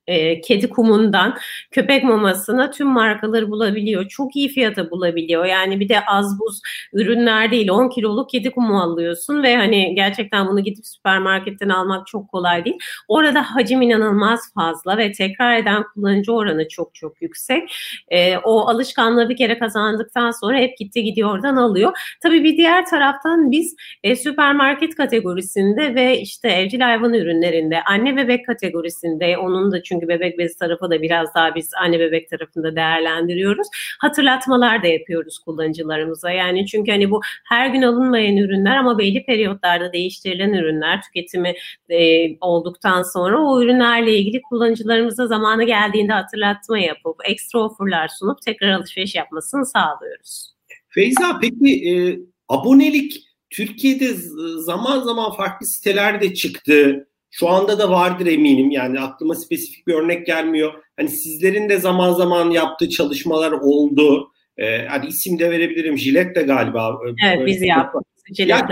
e, kedi kumundan köpek mamasına tüm markaları bulabiliyor. Çok iyi fiyata bulabiliyor. Yani bir de az buz ürünler değil 10 kiloluk kedi kumu alıyorsun ve hani gerçekten bunu gidip süpermarketten almak çok kolay değil. Orada hacim inanılmaz fazla ve tekrar eden kullanıcı oranı çok çok yüksek. E, o alışkanlığı bir kere kazandıktan sonra hep gitti gidiyor oradan alıyor. Tabii bir diğer taraftan biz e, süpermarket kategorisinde ve işte evcil hayvan ürünlerinde anne bebek kategorisinde onun da çünkü bebek bezi tarafı da biraz daha biz anne bebek tarafında değerlendiriyoruz. Hatırlatmalar da yapıyoruz kullanıcılarımıza. Yani çünkü hani bu her gün alınmayan ürünler ama belli periyotlarda değiştirilen ürünler tüketimi e, olduktan sonra o ürünlerle ilgili kullanıcılarımıza zamanı geldiğinde hatırlatma yapıp ekstra offerlar sunup tekrar alışveriş yapmasını sağlıyoruz. Feyza peki e, abonelik Türkiye'de zaman zaman farklı sitelerde çıktı. Şu anda da vardır eminim yani aklıma spesifik bir örnek gelmiyor. Hani sizlerin de zaman zaman yaptığı çalışmalar oldu. Ee, hani isim de verebilirim. Jilet de galiba. Evet biz yaptık. Yani,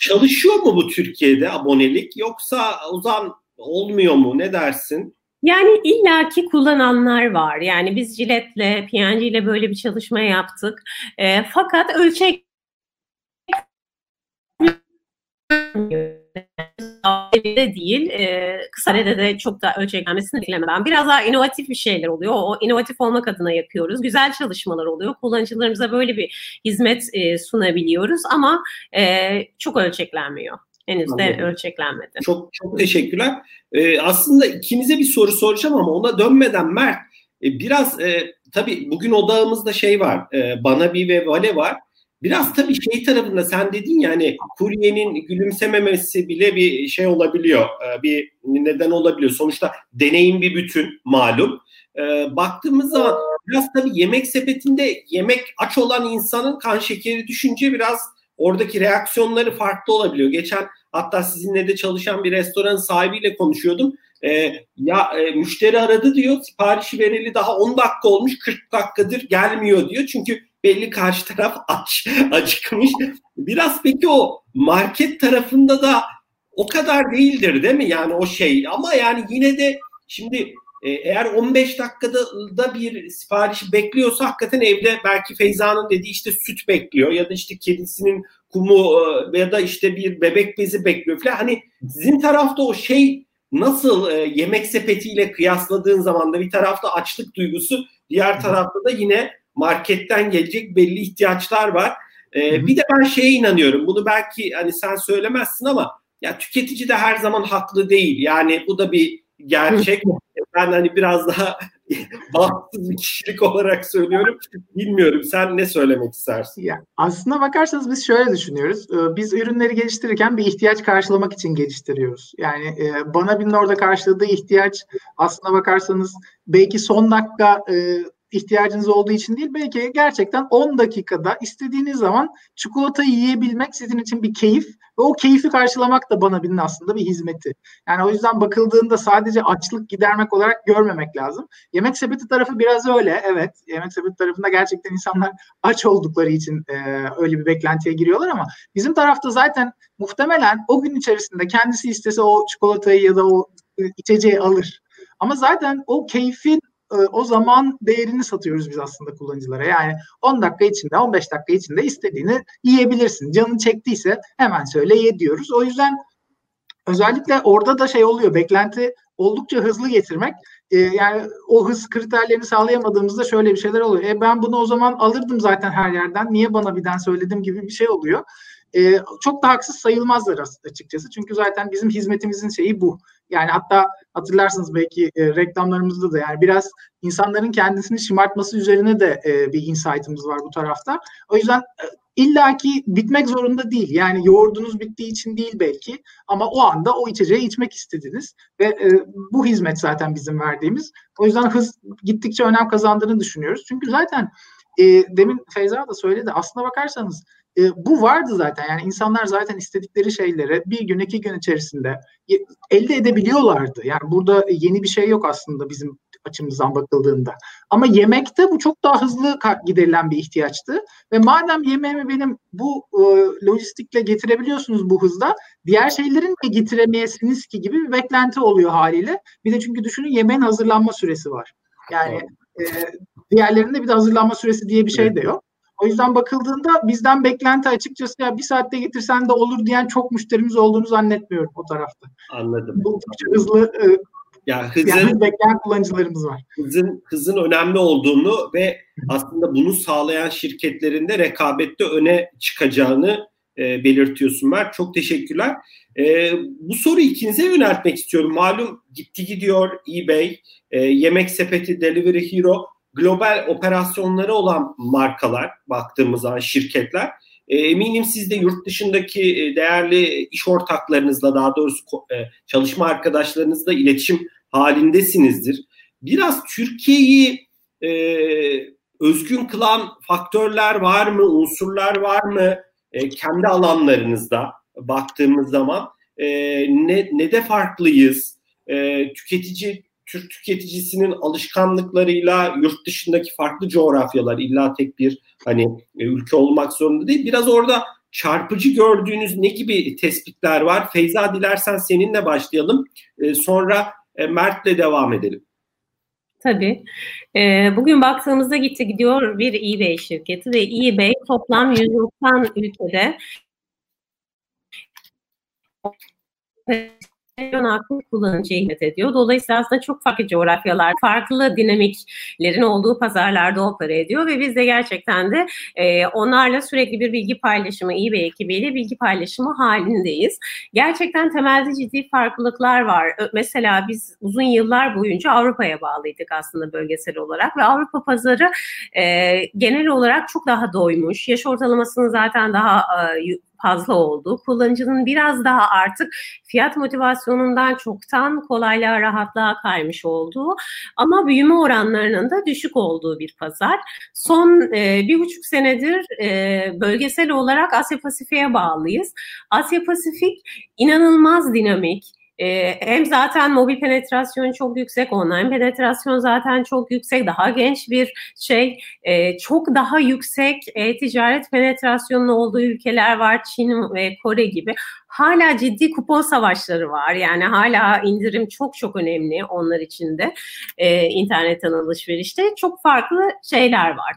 çalışıyor mu bu Türkiye'de abonelik yoksa Ozan olmuyor mu? Ne dersin? Yani illaki kullananlar var. Yani biz Jilet'le, P&G ile böyle bir çalışma yaptık. E, fakat ölçek de değil, e, kısa vadede de çok da ölçeklenmesini dilemem. Biraz daha inovatif bir şeyler oluyor. O inovatif olmak adına yapıyoruz. Güzel çalışmalar oluyor. Kullanıcılarımıza böyle bir hizmet e, sunabiliyoruz ama e, çok ölçeklenmiyor. Henüz de Anladım. ölçeklenmedi. Çok çok teşekkürler. Ee, aslında ikinize bir soru soracağım ama ona dönmeden Mert e, biraz e, tabii bugün odağımızda şey var. E, Banabi ve Vale var. Biraz tabii şey tarafında sen dedin ya hani kuryenin gülümsememesi bile bir şey olabiliyor. E, bir neden olabiliyor. Sonuçta deneyim bir bütün malum. E, baktığımız zaman biraz tabii yemek sepetinde yemek aç olan insanın kan şekeri düşünce biraz oradaki reaksiyonları farklı olabiliyor. Geçen hatta sizinle de çalışan bir restoran sahibiyle konuşuyordum. E, ya e, müşteri aradı diyor siparişi vereli daha 10 dakika olmuş 40 dakikadır gelmiyor diyor. Çünkü belli karşı taraf aç, acıkmış. Biraz peki o market tarafında da o kadar değildir değil mi? Yani o şey ama yani yine de şimdi e, eğer 15 dakikada da bir sipariş bekliyorsa hakikaten evde belki Feyza'nın dediği işte süt bekliyor ya da işte kedisinin kumu e, ya da işte bir bebek bezi bekliyor falan. Hani sizin tarafta o şey nasıl e, yemek sepetiyle kıyasladığın zaman da bir tarafta açlık duygusu, diğer tarafta da yine marketten gelecek belli ihtiyaçlar var. E, bir de ben şeye inanıyorum. Bunu belki hani sen söylemezsin ama ya tüketici de her zaman haklı değil. Yani bu da bir gerçek. ben hani biraz daha bağımsız bir kişilik olarak söylüyorum. Bilmiyorum sen ne söylemek istersin? Ya, aslına bakarsanız biz şöyle düşünüyoruz. Ee, biz ürünleri geliştirirken bir ihtiyaç karşılamak için geliştiriyoruz. Yani e, bana binin orada karşıladığı ihtiyaç aslına bakarsanız belki son dakika e, ihtiyacınız olduğu için değil belki gerçekten 10 dakikada istediğiniz zaman çikolatayı yiyebilmek sizin için bir keyif ve o keyfi karşılamak da bana binin aslında bir hizmeti. Yani o yüzden bakıldığında sadece açlık gidermek olarak görmemek lazım. Yemek sepeti tarafı biraz öyle evet. Yemek sepeti tarafında gerçekten insanlar aç oldukları için e, öyle bir beklentiye giriyorlar ama bizim tarafta zaten muhtemelen o gün içerisinde kendisi istese o çikolatayı ya da o e, içeceği alır. Ama zaten o keyfin e, o zaman değerini satıyoruz biz aslında kullanıcılara. Yani 10 dakika içinde, 15 dakika içinde istediğini yiyebilirsin. Canın çektiyse hemen söyle ye diyoruz. O yüzden özellikle orada da şey oluyor. Beklenti oldukça hızlı getirmek. E, yani o hız kriterlerini sağlayamadığımızda şöyle bir şeyler oluyor. E ben bunu o zaman alırdım zaten her yerden. Niye bana birden söyledim gibi bir şey oluyor. E, çok da haksız sayılmazlar açıkçası. Çünkü zaten bizim hizmetimizin şeyi bu. Yani hatta hatırlarsınız belki e, reklamlarımızda da yani biraz insanların kendisini şımartması üzerine de e, bir insight'ımız var bu tarafta. O yüzden e, illaki bitmek zorunda değil. Yani yoğurdunuz bittiği için değil belki ama o anda o içeceği içmek istediniz ve e, bu hizmet zaten bizim verdiğimiz. O yüzden hız gittikçe önem kazandığını düşünüyoruz. Çünkü zaten e, demin Feyza da söyledi. Aslına bakarsanız e, bu vardı zaten. Yani insanlar zaten istedikleri şeyleri bir gün iki gün içerisinde elde edebiliyorlardı. Yani burada yeni bir şey yok aslında bizim açımızdan bakıldığında. Ama yemekte bu çok daha hızlı giderilen bir ihtiyaçtı. Ve madem yemeğimi benim bu e, lojistikle getirebiliyorsunuz bu hızda, diğer şeylerin de getiremeyesiniz ki gibi bir beklenti oluyor haliyle. Bir de çünkü düşünün yemeğin hazırlanma süresi var. Yani e, diğerlerinde bir de hazırlanma süresi diye bir şey de yok. O yüzden bakıldığında bizden beklenti açıkçası ya bir saatte getirsen de olur diyen çok müşterimiz olduğunu zannetmiyorum o tarafta. Anladım. Oldukça hızlı e, ya hızın, yani bekleyen kullanıcılarımız var. Hızın, hızın önemli olduğunu ve aslında bunu sağlayan şirketlerin de rekabette öne çıkacağını e, belirtiyorsun Mert. Çok teşekkürler. E, bu soruyu ikinize yöneltmek istiyorum. Malum gitti gidiyor eBay, e, Yemek Sepeti, Delivery Hero global operasyonları olan markalar baktığımız zaman şirketler e, eminim siz de yurt dışındaki e, değerli iş ortaklarınızla daha doğrusu e, çalışma arkadaşlarınızla iletişim halindesinizdir. Biraz Türkiye'yi e, özgün kılan faktörler var mı, unsurlar var mı e, kendi alanlarınızda baktığımız zaman e, ne, ne de farklıyız? E, tüketici Türk tüketicisinin alışkanlıklarıyla yurt dışındaki farklı coğrafyalar illa tek bir hani e, ülke olmak zorunda değil. Biraz orada çarpıcı gördüğünüz ne gibi tespitler var? Feyza dilersen seninle başlayalım. E, sonra e, Mert'le devam edelim. Tabii. bugün baktığımızda gitti gidiyor bir eBay şirketi ve eBay toplam 190 ülkede aklı kullanıcıya hizmet ediyor. Dolayısıyla aslında çok farklı coğrafyalar, farklı dinamiklerin olduğu pazarlarda opera ediyor ve biz de gerçekten de e, onlarla sürekli bir bilgi paylaşımı, iyi bir ekibiyle bilgi paylaşımı halindeyiz. Gerçekten temelde ciddi farklılıklar var. Mesela biz uzun yıllar boyunca Avrupa'ya bağlıydık aslında bölgesel olarak ve Avrupa pazarı e, genel olarak çok daha doymuş. Yaş ortalamasının zaten daha e, fazla oldu. Kullanıcının biraz daha artık fiyat motivasyonundan çoktan kolaylığa, rahatlığa kaymış olduğu ama büyüme oranlarının da düşük olduğu bir pazar. Son e, bir buçuk senedir e, bölgesel olarak Asya Pasifik'e bağlıyız. Asya Pasifik inanılmaz dinamik, e, hem zaten mobil penetrasyon çok yüksek, online penetrasyon zaten çok yüksek, daha genç bir şey, e, çok daha yüksek e, ticaret penetrasyonun olduğu ülkeler var, Çin ve Kore gibi. Hala ciddi kupon savaşları var. Yani hala indirim çok çok önemli onlar için de e, internetten alışverişte. Çok farklı şeyler var.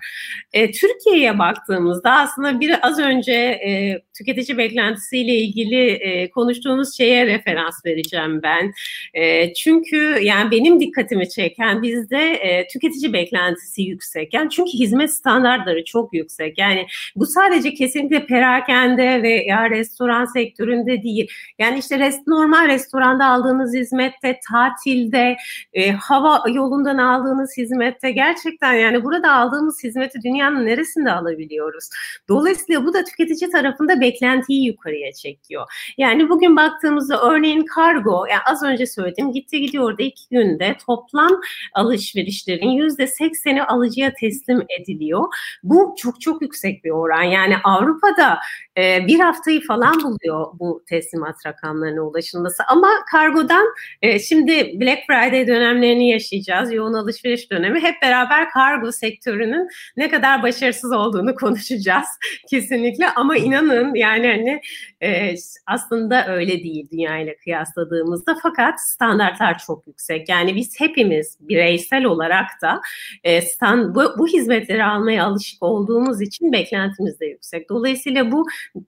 E, Türkiye'ye baktığımızda aslında bir az önce e, tüketici beklentisiyle ilgili e, konuştuğumuz şeye referans vereceğim ben. E, çünkü yani benim dikkatimi çeken bizde e, tüketici beklentisi yüksek. Yani çünkü hizmet standartları çok yüksek. Yani bu sadece kesinlikle perakende ve ya restoran sektöründe değil. Yani işte rest, normal restoranda aldığınız hizmette, tatilde, e, hava yolundan aldığınız hizmette gerçekten yani burada aldığımız hizmeti dünyanın neresinde alabiliyoruz? Dolayısıyla bu da tüketici tarafında beklentiyi yukarıya çekiyor. Yani bugün baktığımızda örneğin kargo, yani az önce söyledim gitti gidiyor da iki günde toplam alışverişlerin yüzde sekseni alıcıya teslim ediliyor. Bu çok çok yüksek bir oran. Yani Avrupa'da e, bir haftayı falan buluyor bu teslimat rakamlarına ulaşılması. Ama kargodan e, şimdi Black Friday dönemlerini yaşayacağız. Yoğun alışveriş dönemi. Hep beraber kargo sektörünün ne kadar başarısız olduğunu konuşacağız kesinlikle. Ama inanın yani hani e, aslında öyle değil dünya ile kıyasladığımızda. Fakat standartlar çok yüksek. Yani biz hepimiz bireysel olarak da e, stand, bu, bu hizmetleri almaya alışık olduğumuz için beklentimiz de yüksek. Dolayısıyla bu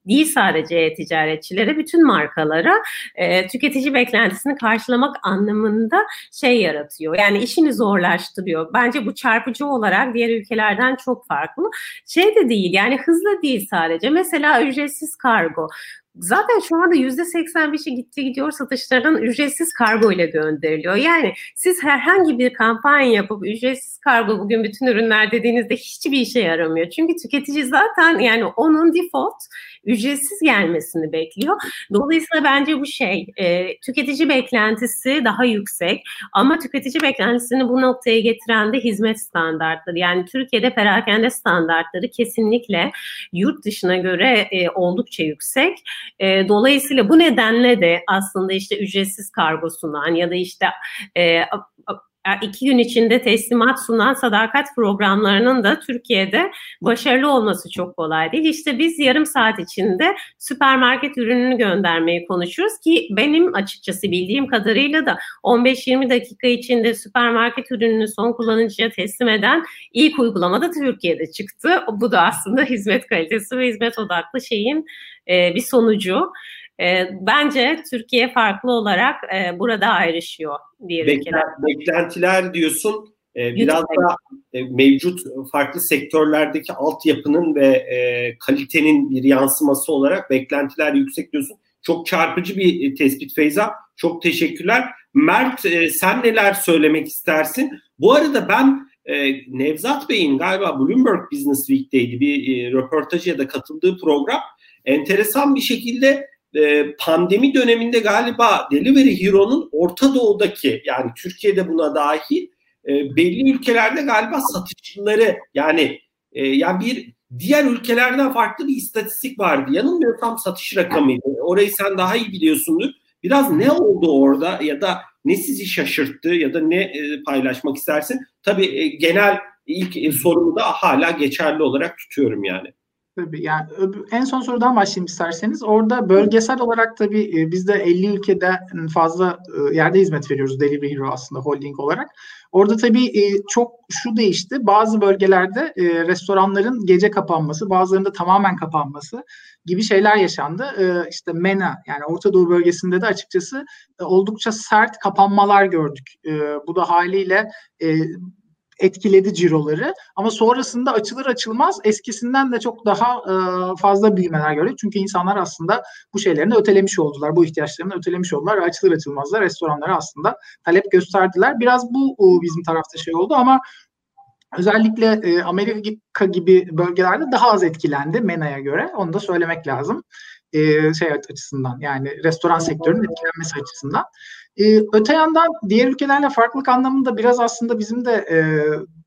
değil sadece ticaretçilere, bütün markalara e, tüketici beklentisini karşılamak anlamında şey yaratıyor. Yani işini zorlaştırıyor. Bence bu çarpıcı olarak diğer ülkelerden çok farklı. Şey de değil yani hızlı değil sadece. Mesela ücretsiz kargo. Zaten şu anda yüzde 85'i gitti gidiyor satışların ücretsiz kargo ile gönderiliyor. Yani siz herhangi bir kampanya yapıp ücretsiz kargo bugün bütün ürünler dediğinizde hiçbir işe yaramıyor. Çünkü tüketici zaten yani onun default ücretsiz gelmesini bekliyor. Dolayısıyla bence bu şey e, tüketici beklentisi daha yüksek ama tüketici beklentisini bu noktaya getiren de hizmet standartları. Yani Türkiye'de perakende standartları kesinlikle yurt dışına göre e, oldukça yüksek. E, dolayısıyla bu nedenle de aslında işte ücretsiz kargo sunan ya da işte e, iki gün içinde teslimat sunan sadakat programlarının da Türkiye'de başarılı olması çok kolay değil. İşte biz yarım saat içinde süpermarket ürününü göndermeyi konuşuyoruz ki benim açıkçası bildiğim kadarıyla da 15-20 dakika içinde süpermarket ürününü son kullanıcıya teslim eden ilk uygulama da Türkiye'de çıktı. Bu da aslında hizmet kalitesi ve hizmet odaklı şeyin e, bir sonucu. E, bence Türkiye farklı olarak e, burada ayrışıyor diğer Beklen, ülkeler. Beklentiler diyorsun. E, biraz da e, mevcut farklı sektörlerdeki altyapının ve e, kalitenin bir yansıması olarak beklentiler yüksek diyorsun. Çok çarpıcı bir e, tespit Feyza. Çok teşekkürler. Mert e, sen neler söylemek istersin? Bu arada ben e, Nevzat Bey'in galiba Bloomberg Business Week'teydi bir e, röportajı ya da katıldığı program. Enteresan bir şekilde e, pandemi döneminde galiba Delivery Hero'nun Orta Doğu'daki yani Türkiye'de buna dahil e, belli ülkelerde galiba satışları yani e, yani bir diğer ülkelerden farklı bir istatistik vardı. Yanılmıyorsam satış rakamıydı. Orayı sen daha iyi biliyorsundur. Biraz ne oldu orada ya da ne sizi şaşırttı ya da ne e, paylaşmak istersin? Tabii genel ilk e, sorumu da hala geçerli olarak tutuyorum yani. Tabii yani en son sorudan başlayayım isterseniz. Orada bölgesel olarak tabii e, biz de 50 ülkede fazla e, yerde hizmet veriyoruz Delivery Hero aslında holding olarak. Orada tabii e, çok şu değişti. Bazı bölgelerde restoranların gece kapanması, bazılarında tamamen kapanması gibi şeyler yaşandı. İşte MENA yani Orta Doğu bölgesinde de açıkçası oldukça sert kapanmalar gördük. Bu da haliyle etkiledi ciroları. Ama sonrasında açılır açılmaz eskisinden de çok daha e, fazla büyümeler gördük. Çünkü insanlar aslında bu şeylerini ötelemiş oldular. Bu ihtiyaçlarını ötelemiş oldular açılır açılmaz da restoranlara aslında talep gösterdiler. Biraz bu o, bizim tarafta şey oldu ama Özellikle e, Amerika gibi bölgelerde daha az etkilendi MENA'ya göre. Onu da söylemek lazım. E, şey açısından yani restoran sektörünün etkilenmesi açısından. Ee, öte yandan diğer ülkelerle farklılık anlamında biraz aslında bizim de e,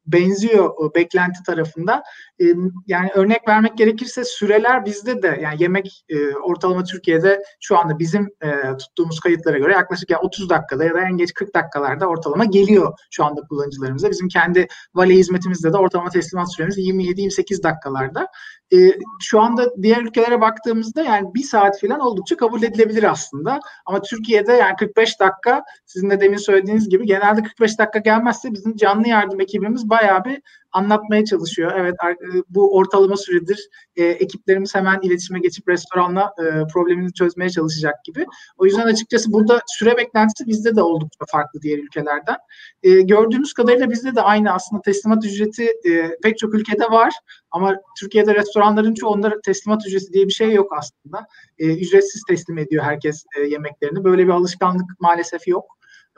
benziyor o beklenti tarafında. E, yani örnek vermek gerekirse süreler bizde de yani yemek e, ortalama Türkiye'de şu anda bizim e, tuttuğumuz kayıtlara göre yaklaşık ya 30 dakikada ya da en geç 40 dakikalarda ortalama geliyor şu anda kullanıcılarımıza. Bizim kendi vale hizmetimizde de ortalama teslimat süremiz 27-28 dakikalarda. E, şu anda diğer ülkelere baktığımızda yani bir saat falan oldukça kabul edilebilir aslında. Ama Türkiye'de yani 45 dakika sizin de demin söylediğiniz gibi genelde 45 dakika gelmezse bizim canlı yardım ekibimiz bayağı bir anlatmaya çalışıyor. Evet e, bu ortalama süredir e, ekiplerimiz hemen iletişime geçip restoranla e, problemini çözmeye çalışacak gibi. O yüzden açıkçası burada süre beklentisi bizde de oldukça farklı diğer ülkelerden. E, gördüğümüz kadarıyla bizde de aynı aslında teslimat ücreti e, pek çok ülkede var. Ama Türkiye'de restoranların çoğunda teslimat ücreti diye bir şey yok aslında. E, ücretsiz teslim ediyor herkes e, yemeklerini. Böyle bir alışkanlık maalesef yok.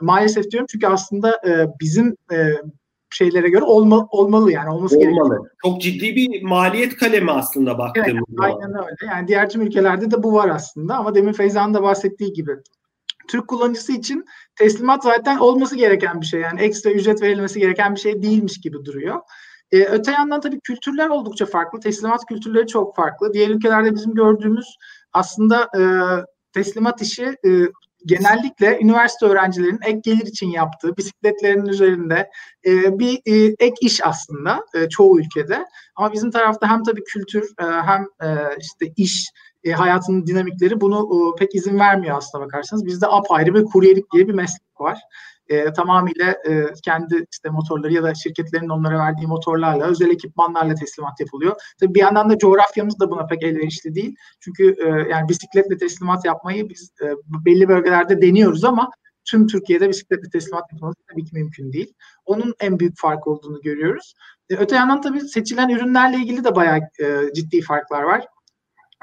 Maalesef diyorum çünkü aslında e, bizim e, şeylere göre olma, olmalı yani olması olmalı. gerekiyor. Çok ciddi bir maliyet kalemi aslında baktığımızda. Evet, aynen öyle. Yani diğer tüm ülkelerde de bu var aslında ama demin Feyza'nın da bahsettiği gibi Türk kullanıcısı için teslimat zaten olması gereken bir şey. Yani ekstra ücret verilmesi gereken bir şey değilmiş gibi duruyor. Ee, öte yandan tabii kültürler oldukça farklı. Teslimat kültürleri çok farklı. Diğer ülkelerde bizim gördüğümüz aslında e, teslimat işi e, genellikle üniversite öğrencilerinin ek gelir için yaptığı bisikletlerin üzerinde e, bir e, ek iş aslında e, çoğu ülkede. Ama bizim tarafta hem tabii kültür e, hem e, işte iş e, hayatının dinamikleri bunu e, pek izin vermiyor aslında bakarsanız. Bizde apayrı bir kuryelik diye bir meslek var e, tamamıyla e, kendi işte motorları ya da şirketlerin onlara verdiği motorlarla, özel ekipmanlarla teslimat yapılıyor. Tabii bir yandan da coğrafyamız da buna pek elverişli değil. Çünkü e, yani bisikletle teslimat yapmayı biz e, belli bölgelerde deniyoruz ama tüm Türkiye'de bisikletle teslimat yapılması tabii ki mümkün değil. Onun en büyük fark olduğunu görüyoruz. E, öte yandan tabii seçilen ürünlerle ilgili de bayağı e, ciddi farklar var.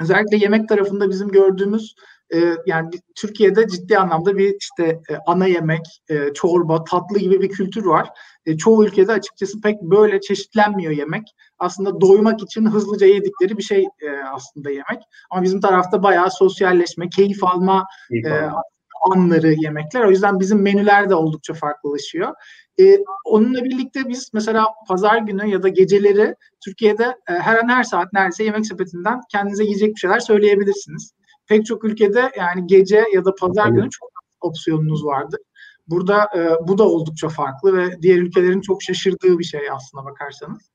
Özellikle yemek tarafında bizim gördüğümüz e, yani Türkiye'de ciddi anlamda bir işte e, ana yemek, e, çorba, tatlı gibi bir kültür var. E, çoğu ülkede açıkçası pek böyle çeşitlenmiyor yemek. Aslında doymak için hızlıca yedikleri bir şey e, aslında yemek. Ama bizim tarafta bayağı sosyalleşme, keyif alma e, anları yemekler. O yüzden bizim menüler de oldukça farklılaşıyor. Ee, onunla birlikte biz mesela pazar günü ya da geceleri Türkiye'de e, her an her saat neredeyse yemek sepetinden kendinize yiyecek bir şeyler söyleyebilirsiniz pek çok ülkede yani gece ya da pazar günü çok opsiyonunuz vardır. Burada e, bu da oldukça farklı ve diğer ülkelerin çok şaşırdığı bir şey aslında bakarsanız.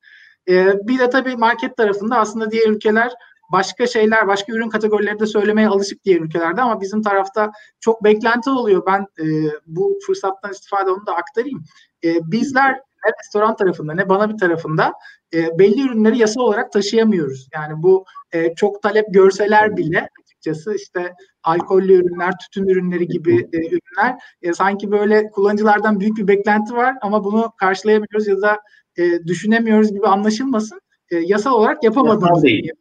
E, bir de tabii market tarafında aslında diğer ülkeler başka şeyler, başka ürün kategorileri de söylemeye alışık diğer ülkelerde ama bizim tarafta çok beklenti oluyor. Ben e, bu fırsattan istifade onu da aktarayım. E, bizler ne restoran tarafında ne bana bir tarafında e, belli ürünleri yasal olarak taşıyamıyoruz. Yani bu e, çok talep görseler bile açıkçası. İşte alkollü ürünler, tütün ürünleri gibi e, ürünler e, sanki böyle kullanıcılardan büyük bir beklenti var ama bunu karşılayamıyoruz ya da e, düşünemiyoruz gibi anlaşılmasın. E, yasal olarak yapamadığımız. Değil.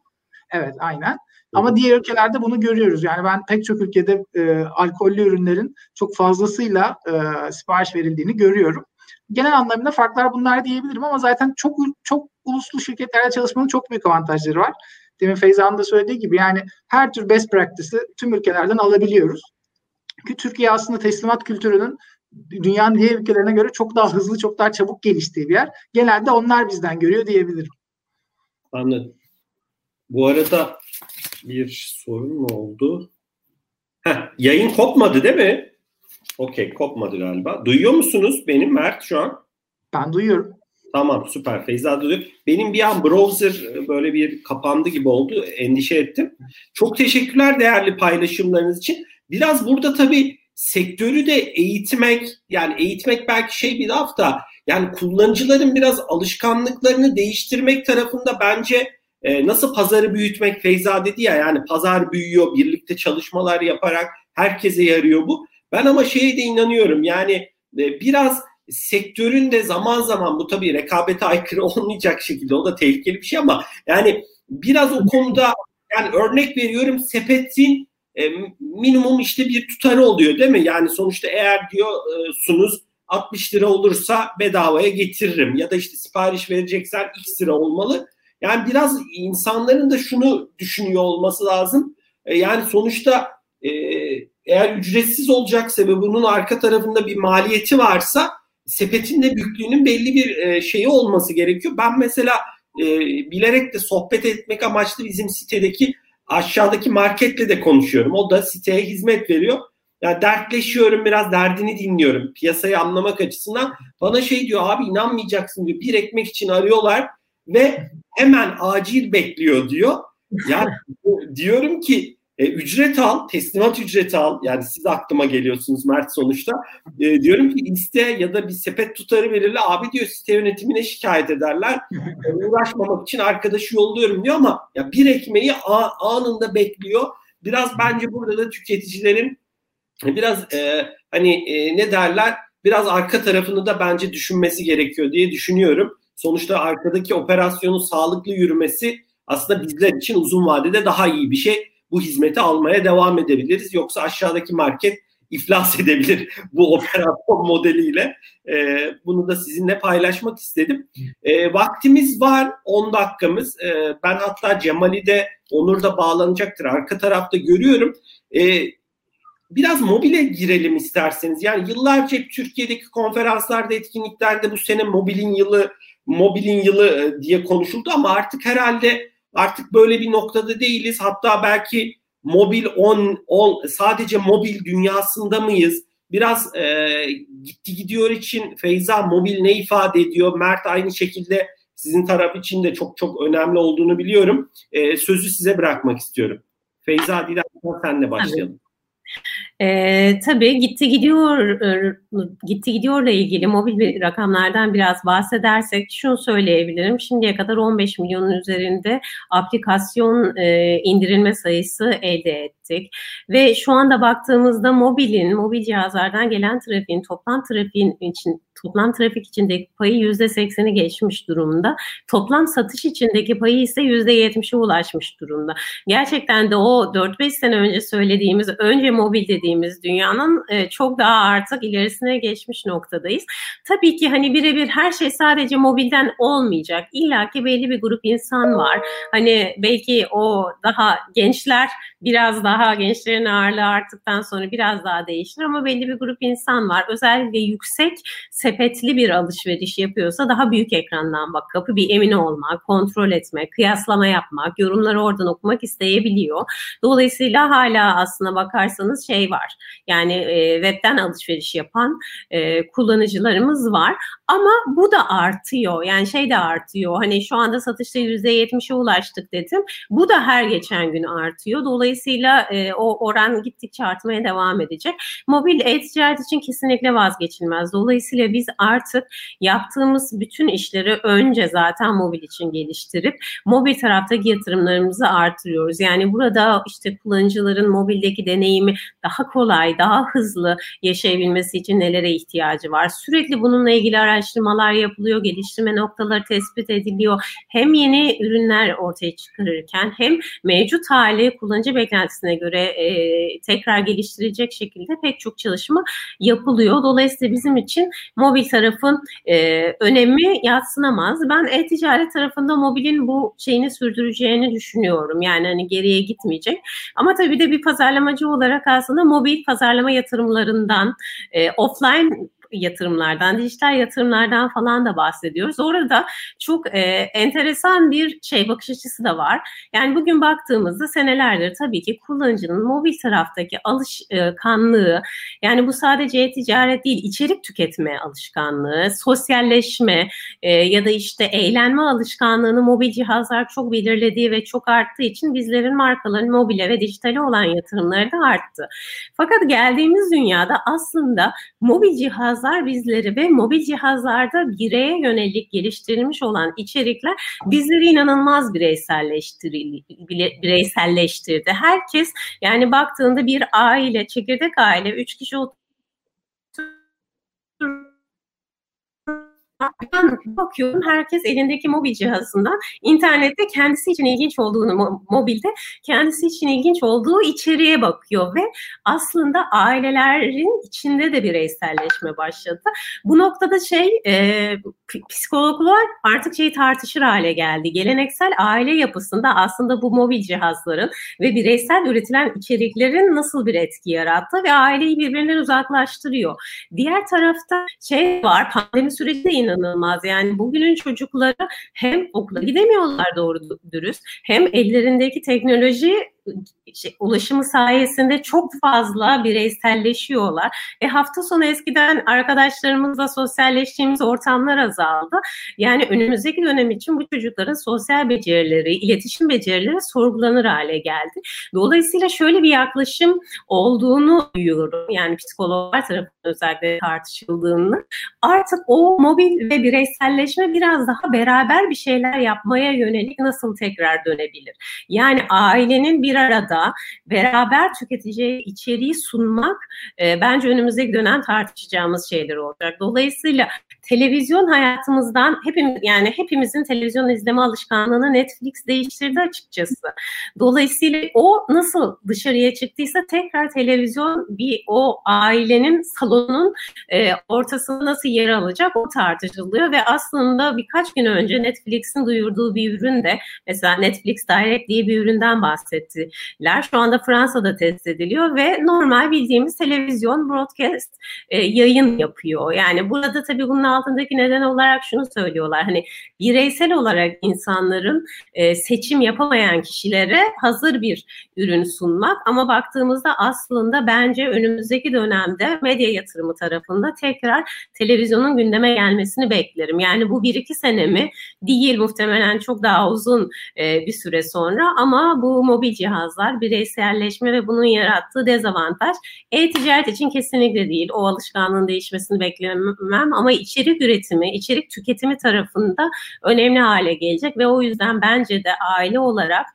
Evet, aynen. Ama diğer ülkelerde bunu görüyoruz. Yani ben pek çok ülkede e, alkollü ürünlerin çok fazlasıyla e, sipariş verildiğini görüyorum. Genel anlamda farklar bunlar diyebilirim ama zaten çok çok uluslu şirketlerle çalışmanın çok büyük avantajları var demin Feyza'nın da söylediği gibi yani her tür best practice'i tüm ülkelerden alabiliyoruz. Çünkü Türkiye aslında teslimat kültürünün dünyanın diğer ülkelerine göre çok daha hızlı, çok daha çabuk geliştiği bir yer. Genelde onlar bizden görüyor diyebilirim. Anladım. Bu arada bir sorun mu oldu? Heh, yayın kopmadı değil mi? Okey kopmadı galiba. Duyuyor musunuz benim Mert şu an? Ben duyuyorum. Tamam süper Feyza diyor. Benim bir an browser böyle bir kapandı gibi oldu. Endişe ettim. Çok teşekkürler değerli paylaşımlarınız için. Biraz burada tabii sektörü de eğitmek yani eğitmek belki şey bir laf da yani kullanıcıların biraz alışkanlıklarını değiştirmek tarafında bence e, nasıl pazarı büyütmek Feyza dedi ya yani pazar büyüyor birlikte çalışmalar yaparak herkese yarıyor bu. Ben ama şeye de inanıyorum yani e, biraz sektörün de zaman zaman bu tabii rekabete aykırı olmayacak şekilde o da tehlikeli bir şey ama yani biraz o konuda yani örnek veriyorum sepetin e, minimum işte bir tutarı oluyor değil mi? Yani sonuçta eğer diyorsunuz 60 lira olursa bedavaya getiririm ya da işte sipariş vereceksen x lira olmalı. Yani biraz insanların da şunu düşünüyor olması lazım. E, yani sonuçta e, eğer ücretsiz olacaksa ve bunun arka tarafında bir maliyeti varsa sepetin de büyüklüğünün belli bir e, şeyi olması gerekiyor. Ben mesela e, bilerek de sohbet etmek amaçlı bizim sitedeki aşağıdaki marketle de konuşuyorum. O da siteye hizmet veriyor. Yani dertleşiyorum biraz derdini dinliyorum piyasayı anlamak açısından. Bana şey diyor abi inanmayacaksın diyor bir ekmek için arıyorlar ve hemen acil bekliyor diyor. Yani diyorum ki e, ücret al, teslimat ücreti al. Yani siz aklıma geliyorsunuz Mert sonuçta. E, diyorum ki liste ya da bir sepet tutarı verirler. Abi diyor site yönetimine şikayet ederler. E, uğraşmamak için arkadaşı yolluyorum diyor ama ya bir ekmeği a, anında bekliyor. Biraz bence burada da tüketicilerin biraz e, hani e, ne derler biraz arka tarafını da bence düşünmesi gerekiyor diye düşünüyorum. Sonuçta arkadaki operasyonun sağlıklı yürümesi aslında bizler için uzun vadede daha iyi bir şey bu hizmeti almaya devam edebiliriz. Yoksa aşağıdaki market iflas edebilir bu operasyon modeliyle. E, bunu da sizinle paylaşmak istedim. E, vaktimiz var 10 dakikamız. E, ben hatta Cemal'i de Onur da bağlanacaktır. Arka tarafta görüyorum. E, biraz mobile girelim isterseniz. Yani yıllarca Türkiye'deki konferanslarda, etkinliklerde bu sene mobilin yılı, mobilin yılı diye konuşuldu ama artık herhalde Artık böyle bir noktada değiliz. Hatta belki mobil on, on sadece mobil dünyasında mıyız? Biraz e, gitti gidiyor için Feyza mobil ne ifade ediyor? Mert aynı şekilde sizin taraf için de çok çok önemli olduğunu biliyorum. E, sözü size bırakmak istiyorum. Feyza dilersen senle başlayalım. E, tabii gitti gidiyor gitti gidiyorla ilgili mobil bir rakamlardan biraz bahsedersek şunu söyleyebilirim. Şimdiye kadar 15 milyonun üzerinde aplikasyon e, indirilme sayısı elde ettik ve şu anda baktığımızda mobilin mobil cihazlardan gelen trafiğin toplam trafiğin için toplam trafik içindeki payı yüzde sekseni geçmiş durumda. Toplam satış içindeki payı ise yüzde yetmişe ulaşmış durumda. Gerçekten de o 4-5 sene önce söylediğimiz önce mobil dediğimiz dünyanın e, çok daha artık ilerisine geçmiş noktadayız. Tabii ki hani birebir her şey sadece mobilden olmayacak. İlla ki belli bir grup insan var. Hani belki o daha gençler biraz daha gençlerin ağırlığı arttıktan sonra biraz daha değişir ama belli bir grup insan var. Özellikle yüksek sepetli bir alışveriş yapıyorsa daha büyük ekrandan bakıp bir emin olmak, kontrol etmek, kıyaslama yapmak, yorumları oradan okumak isteyebiliyor. Dolayısıyla hala aslına bakarsanız şey var. Yani e, webten alışveriş yapan e, kullanıcılarımız var. Ama bu da artıyor. Yani şey de artıyor. Hani şu anda satışta %70'e ulaştık dedim. Bu da her geçen gün artıyor. Dolayısıyla e, o oran gittikçe artmaya devam edecek. Mobil e-ticaret için kesinlikle vazgeçilmez. Dolayısıyla biz artık yaptığımız bütün işleri önce zaten mobil için geliştirip mobil taraftaki yatırımlarımızı artırıyoruz. Yani burada işte kullanıcıların mobildeki deneyimi daha kolay, daha hızlı yaşayabilmesi için nelere ihtiyacı var? Sürekli bununla ilgili araştırmalar yapılıyor, geliştirme noktaları tespit ediliyor. Hem yeni ürünler ortaya çıkarırken hem mevcut hali kullanıcı beklentisine göre e, tekrar geliştirecek şekilde pek çok çalışma yapılıyor. Dolayısıyla bizim için mobil tarafın e, önemi yatsınamaz. Ben e-ticaret tarafında mobilin bu şeyini sürdüreceğini düşünüyorum. Yani hani geriye gitmeyecek. Ama tabii de bir pazarlamacı olarak aslında mobil pazarlama yatırımlarından e, offline yatırımlardan, dijital yatırımlardan falan da bahsediyoruz. Orada çok e, enteresan bir şey bakış açısı da var. Yani bugün baktığımızda senelerdir tabii ki kullanıcının mobil taraftaki alışkanlığı yani bu sadece e-ticaret değil içerik tüketme alışkanlığı, sosyalleşme e, ya da işte eğlenme alışkanlığını mobil cihazlar çok belirlediği ve çok arttığı için bizlerin markaların mobile ve dijitale olan yatırımları da arttı. Fakat geldiğimiz dünyada aslında mobil cihazlar bizleri ve mobil cihazlarda bireye yönelik geliştirilmiş olan içerikler bizleri inanılmaz bireyselleştirdi. bireyselleştirdi. Herkes yani baktığında bir aile, çekirdek aile, üç kişi bakıyorum herkes elindeki mobil cihazından internette kendisi için ilginç olduğunu mobilde kendisi için ilginç olduğu içeriğe bakıyor ve aslında ailelerin içinde de bireyselleşme başladı. Bu noktada şey e, psikologlar artık şeyi tartışır hale geldi. Geleneksel aile yapısında aslında bu mobil cihazların ve bireysel üretilen içeriklerin nasıl bir etki yarattı ve aileyi birbirinden uzaklaştırıyor. Diğer tarafta şey var pandemi sürecinde inanılmaz. Yani bugünün çocukları hem okula gidemiyorlar doğru dürüst hem ellerindeki teknoloji şey, ulaşımı sayesinde çok fazla bireyselleşiyorlar. E hafta sonu eskiden arkadaşlarımızla sosyalleştiğimiz ortamlar azaldı. Yani önümüzdeki dönem için bu çocukların sosyal becerileri, iletişim becerileri sorgulanır hale geldi. Dolayısıyla şöyle bir yaklaşım olduğunu duyuyorum. Yani psikologlar tarafından özellikle tartışıldığını. Artık o mobil ve bireyselleşme biraz daha beraber bir şeyler yapmaya yönelik nasıl tekrar dönebilir? Yani ailenin bir arada beraber tüketeceği içeriği sunmak e, bence önümüzdeki dönem tartışacağımız şeyler olacak. Dolayısıyla televizyon hayatımızdan hepimiz yani hepimizin televizyon izleme alışkanlığını Netflix değiştirdi açıkçası. Dolayısıyla o nasıl dışarıya çıktıysa tekrar televizyon bir o ailenin salonun e, ortasında nasıl yer alacak o tartışılıyor ve aslında birkaç gün önce Netflix'in duyurduğu bir ürün de mesela Netflix Direct diye bir üründen bahsettiler. Şu anda Fransa'da test ediliyor ve normal bildiğimiz televizyon broadcast e, yayın yapıyor. Yani burada tabii bunun altındaki neden olarak şunu söylüyorlar. Hani bireysel olarak insanların e, seçim yapamayan kişilere hazır bir ürün sunmak ama baktığımızda aslında bence önümüzdeki dönemde medya yatırımı tarafında tekrar televizyonun gündeme gelmesini beklerim. Yani bu bir iki senemi değil muhtemelen çok daha uzun e, bir süre sonra ama bu mobil cihazlar bireyselleşme ve bunun yarattığı dezavantaj e-ticaret için kesinlikle değil. O alışkanlığın değişmesini beklemem ama içerik üretimi, içerik tüketimi tarafında önemli hale gelecek ve o yüzden bence de aile olarak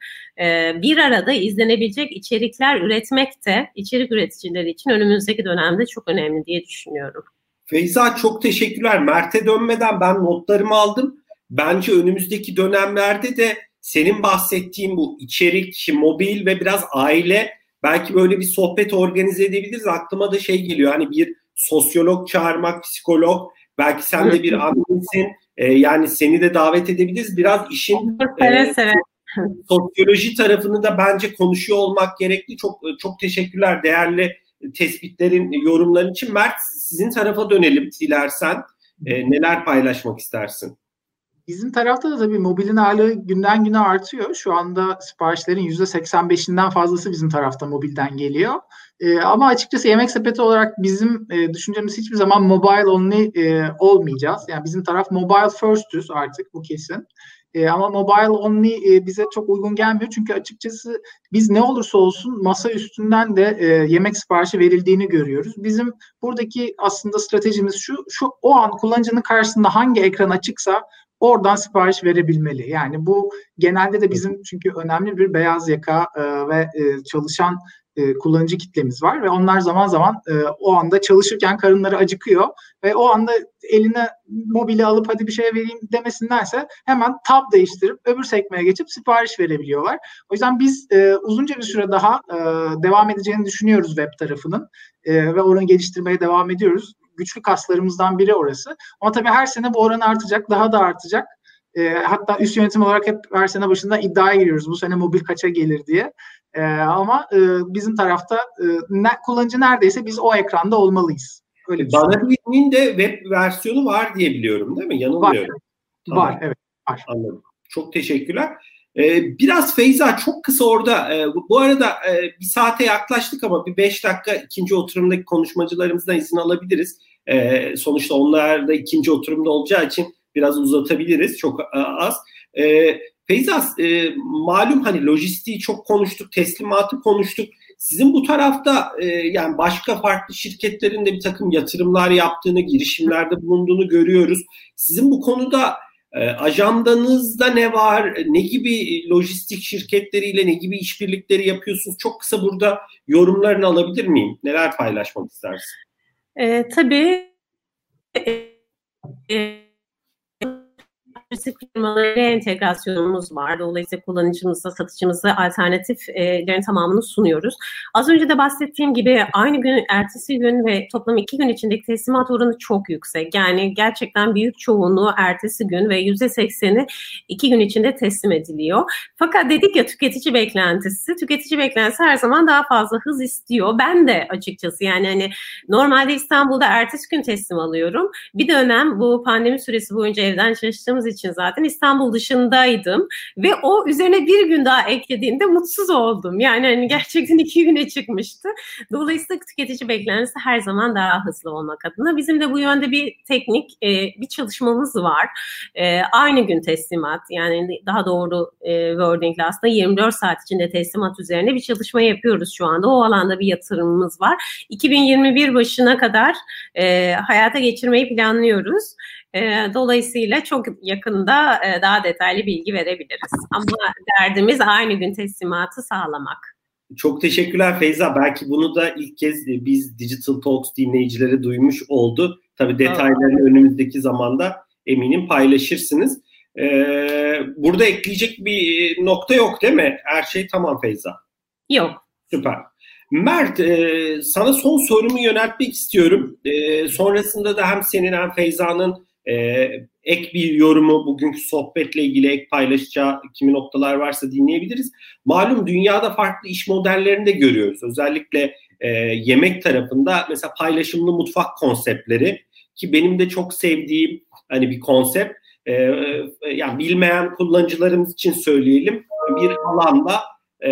e, bir arada izlenebilecek içerikler üretmek de içerik üreticileri için önümüzdeki dönemde çok önemli diye düşünüyorum. Feyza çok teşekkürler. Mert'e dönmeden ben notlarımı aldım. Bence önümüzdeki dönemlerde de senin bahsettiğin bu içerik, mobil ve biraz aile belki böyle bir sohbet organize edebiliriz. Aklıma da şey geliyor hani bir sosyolog çağırmak, psikolog, belki sen de bir annesin. E, yani seni de davet edebiliriz. Biraz işin e, sosyoloji tarafını da bence konuşuyor olmak gerekli. Çok çok teşekkürler değerli tespitlerin, yorumların için. Mert sizin tarafa dönelim dilersen. E, neler paylaşmak istersin? Bizim tarafta da tabii mobilin ağırlığı günden güne artıyor. Şu anda siparişlerin %85'inden fazlası bizim tarafta mobilden geliyor. E, ama açıkçası yemek sepeti olarak bizim e, düşüncemiz hiçbir zaman mobile only e, olmayacağız. Yani bizim taraf mobile first'üz artık bu kesin. E, ama mobile only e, bize çok uygun gelmiyor. Çünkü açıkçası biz ne olursa olsun masa üstünden de e, yemek siparişi verildiğini görüyoruz. Bizim buradaki aslında stratejimiz şu, şu o an kullanıcının karşısında hangi ekran açıksa oradan sipariş verebilmeli. Yani bu genelde de bizim çünkü önemli bir beyaz yaka e, ve e, çalışan e, kullanıcı kitlemiz var ve onlar zaman zaman e, o anda çalışırken karınları acıkıyor ve o anda eline mobili alıp hadi bir şey vereyim demesindense hemen tab değiştirip öbür sekmeye geçip sipariş verebiliyorlar. O yüzden biz e, uzunca bir süre daha e, devam edeceğini düşünüyoruz web tarafının e, ve onu geliştirmeye devam ediyoruz. Güçlü kaslarımızdan biri orası. Ama tabii her sene bu oran artacak, daha da artacak. E, hatta üst yönetim olarak hep her sene başında iddiaya giriyoruz. Bu sene mobil kaça gelir diye. E, ama e, bizim tarafta e, ne, kullanıcı neredeyse biz o ekranda olmalıyız. Öyle Bana birinin de web versiyonu var diye biliyorum değil mi? Yanılmıyorum. Var, tamam. var evet. Var. Anladım. Çok teşekkürler. Ee, biraz Feyza çok kısa orada e, bu arada e, bir saate yaklaştık ama bir beş dakika ikinci oturumdaki konuşmacılarımızdan izin alabiliriz. E, sonuçta onlar da ikinci oturumda olacağı için biraz uzatabiliriz çok e, az. E, Feyza e, malum hani lojistiği çok konuştuk, teslimatı konuştuk. Sizin bu tarafta e, yani başka farklı şirketlerin de bir takım yatırımlar yaptığını, girişimlerde bulunduğunu görüyoruz. Sizin bu konuda e, ajandanızda ne var? Ne gibi lojistik şirketleriyle ne gibi işbirlikleri yapıyorsunuz? Çok kısa burada yorumlarını alabilir miyim? Neler paylaşmak istersin? E, tabii. E, e, lojistik firmalarıyla entegrasyonumuz var. Dolayısıyla kullanıcımıza, satıcımıza alternatiflerin tamamını sunuyoruz. Az önce de bahsettiğim gibi aynı gün, ertesi gün ve toplam iki gün içindeki teslimat oranı çok yüksek. Yani gerçekten büyük çoğunluğu ertesi gün ve yüzde sekseni iki gün içinde teslim ediliyor. Fakat dedik ya tüketici beklentisi. Tüketici beklentisi her zaman daha fazla hız istiyor. Ben de açıkçası yani hani normalde İstanbul'da ertesi gün teslim alıyorum. Bir dönem bu pandemi süresi boyunca evden çalıştığımız için için zaten İstanbul dışındaydım ve o üzerine bir gün daha eklediğinde mutsuz oldum. Yani hani gerçekten iki güne çıkmıştı. Dolayısıyla tüketici beklentisi her zaman daha hızlı olmak adına. Bizim de bu yönde bir teknik e, bir çalışmamız var. E, aynı gün teslimat yani daha doğru e, wordingle aslında 24 saat içinde teslimat üzerine bir çalışma yapıyoruz şu anda. O alanda bir yatırımımız var. 2021 başına kadar e, hayata geçirmeyi planlıyoruz. E, dolayısıyla çok yakında e, daha detaylı bilgi verebiliriz. Ama derdimiz aynı gün teslimatı sağlamak. Çok teşekkürler Feyza. Belki bunu da ilk kez biz Digital Talks dinleyicileri duymuş oldu. Tabii detaylarını evet. önümüzdeki zamanda eminim paylaşırsınız. Ee, burada ekleyecek bir nokta yok değil mi? Her şey tamam Feyza. Yok. Süper. Mert, e, sana son sorumu yöneltmek istiyorum. E, sonrasında da hem senin hem Feyza'nın e, ek bir yorumu bugünkü sohbetle ilgili ek paylaşacağı kimi noktalar varsa dinleyebiliriz. Malum dünyada farklı iş modellerini de görüyoruz. Özellikle e, yemek tarafında mesela paylaşımlı mutfak konseptleri ki benim de çok sevdiğim hani bir konsept. E, e, yani bilmeyen kullanıcılarımız için söyleyelim bir alanda e,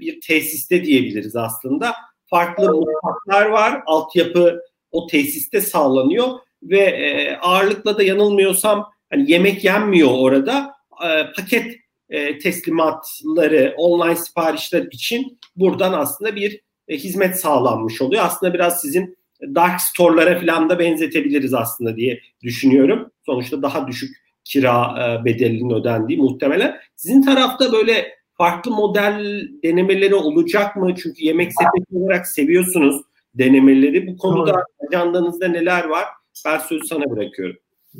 bir tesiste diyebiliriz aslında. Farklı mutfaklar var, altyapı o tesiste sağlanıyor ve e, ağırlıkla da yanılmıyorsam hani yemek yenmiyor orada. E, paket e, teslimatları, online siparişler için buradan aslında bir e, hizmet sağlanmış oluyor. Aslında biraz sizin dark store'lara falan da benzetebiliriz aslında diye düşünüyorum. Sonuçta daha düşük kira e, bedelinin ödendiği muhtemelen. Sizin tarafta böyle farklı model denemeleri olacak mı? Çünkü yemek sepeti olarak seviyorsunuz denemeleri. Bu konuda ajandanızda neler var? Ben sözü sana bırakıyorum.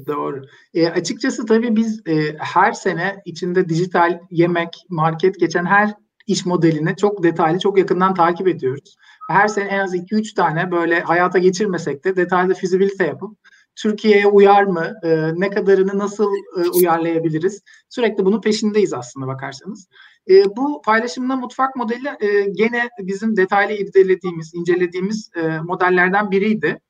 Doğru. E, açıkçası tabii biz e, her sene içinde dijital yemek, market geçen her iş modelini çok detaylı, çok yakından takip ediyoruz. Her sene en az 2-3 tane böyle hayata geçirmesek de detaylı fizibilite yapıp Türkiye'ye uyar mı, e, ne kadarını nasıl e, uyarlayabiliriz? Sürekli bunun peşindeyiz aslında bakarsanız. E, bu paylaşımla mutfak modeli e, gene bizim detaylı irdelediğimiz, incelediğimiz e, modellerden biriydi.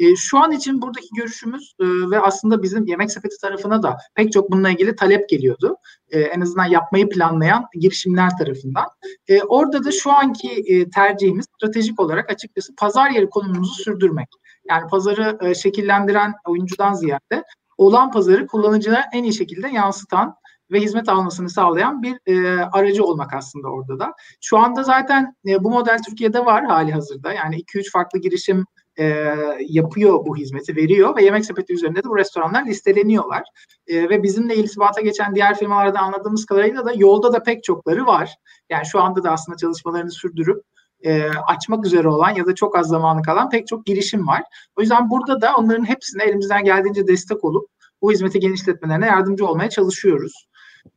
E, şu an için buradaki görüşümüz e, ve aslında bizim yemek sepeti tarafına da pek çok bununla ilgili talep geliyordu. E, en azından yapmayı planlayan girişimler tarafından. E, orada da şu anki e, tercihimiz stratejik olarak açıkçası pazar yeri konumumuzu sürdürmek. Yani pazarı e, şekillendiren oyuncudan ziyade olan pazarı kullanıcılara en iyi şekilde yansıtan ve hizmet almasını sağlayan bir e, aracı olmak aslında orada da. Şu anda zaten e, bu model Türkiye'de var hali hazırda. Yani 2-3 farklı girişim e, yapıyor bu hizmeti, veriyor ve yemek sepeti üzerinde de bu restoranlar listeleniyorlar. E, ve bizimle iltibata geçen diğer firmalarda anladığımız kadarıyla da yolda da pek çokları var. Yani şu anda da aslında çalışmalarını sürdürüp e, açmak üzere olan ya da çok az zamanı kalan pek çok girişim var. O yüzden burada da onların hepsine elimizden geldiğince destek olup bu hizmeti genişletmelerine yardımcı olmaya çalışıyoruz.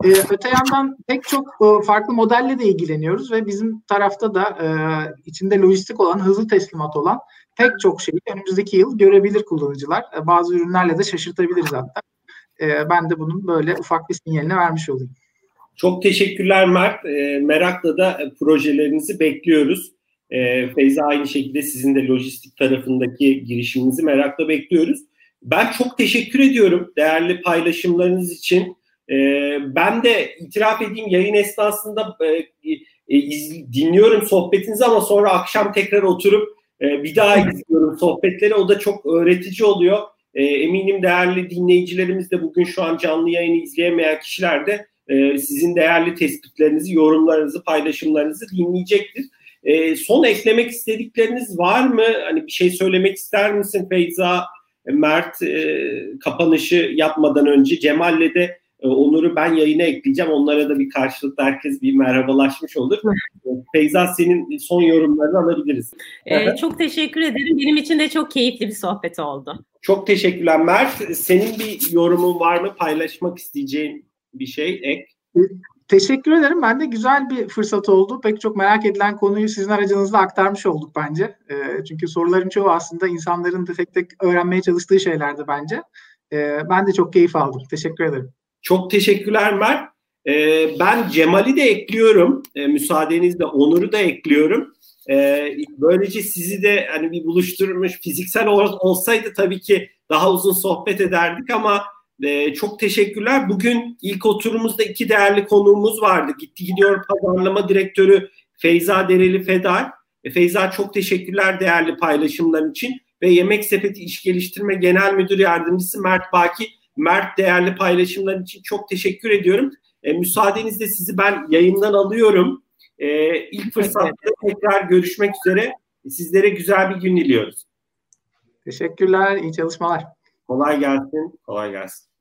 Ee, öte yandan pek çok e, farklı modelle de ilgileniyoruz ve bizim tarafta da e, içinde lojistik olan, hızlı teslimat olan pek çok şeyi önümüzdeki yıl görebilir kullanıcılar. E, bazı ürünlerle de şaşırtabiliriz hatta. E, ben de bunun böyle ufak bir sinyalini vermiş olayım. Çok teşekkürler Mert. E, merakla da projelerinizi bekliyoruz. Feyza aynı şekilde sizin de lojistik tarafındaki girişiminizi merakla bekliyoruz. Ben çok teşekkür ediyorum değerli paylaşımlarınız için. Ben de itiraf edeyim yayın esnasında dinliyorum sohbetinizi ama sonra akşam tekrar oturup e, bir daha izliyorum sohbetleri. O da çok öğretici oluyor. E, eminim değerli dinleyicilerimiz de bugün şu an canlı yayını izleyemeyen kişiler de e, sizin değerli tespitlerinizi, yorumlarınızı, paylaşımlarınızı dinleyecektir. E, son eklemek istedikleriniz var mı? Hani bir şey söylemek ister misin Feyza? Mert e, kapanışı yapmadan önce Cemal'le de Onur'u ben yayına ekleyeceğim. Onlara da bir karşılıklı herkes bir merhabalaşmış olur. Feyza senin son yorumlarını alabiliriz. Ee, çok teşekkür ederim. Benim için de çok keyifli bir sohbet oldu. Çok teşekkürler Mert. Senin bir yorumun var mı? Paylaşmak isteyeceğin bir şey ek? Teşekkür ederim. Ben de güzel bir fırsat oldu. Pek çok merak edilen konuyu sizin aracınızla aktarmış olduk bence. E, çünkü soruların çoğu aslında insanların da tek tek öğrenmeye çalıştığı şeylerdi bence. E, ben de çok keyif aldım. Teşekkür ederim. Çok teşekkürler Mert. E, ben Cemal'i de ekliyorum. E, müsaadenizle Onur'u da ekliyorum. E, böylece sizi de hani bir buluşturmuş fiziksel ol, olsaydı tabii ki daha uzun sohbet ederdik ama e, çok teşekkürler. Bugün ilk oturumumuzda iki değerli konuğumuz vardı. Gitti gidiyor pazarlama direktörü Feyza Dereli Fedar. E, Feyza çok teşekkürler değerli paylaşımların için ve Yemek Sepeti İş Geliştirme Genel Müdür Yardımcısı Mert Baki. Mert değerli paylaşımlar için çok teşekkür ediyorum. E, müsaadenizle sizi ben yayından alıyorum. E, ilk fırsatta tekrar görüşmek üzere. Sizlere güzel bir gün diliyoruz. Teşekkürler, iyi çalışmalar. Kolay gelsin, kolay gelsin.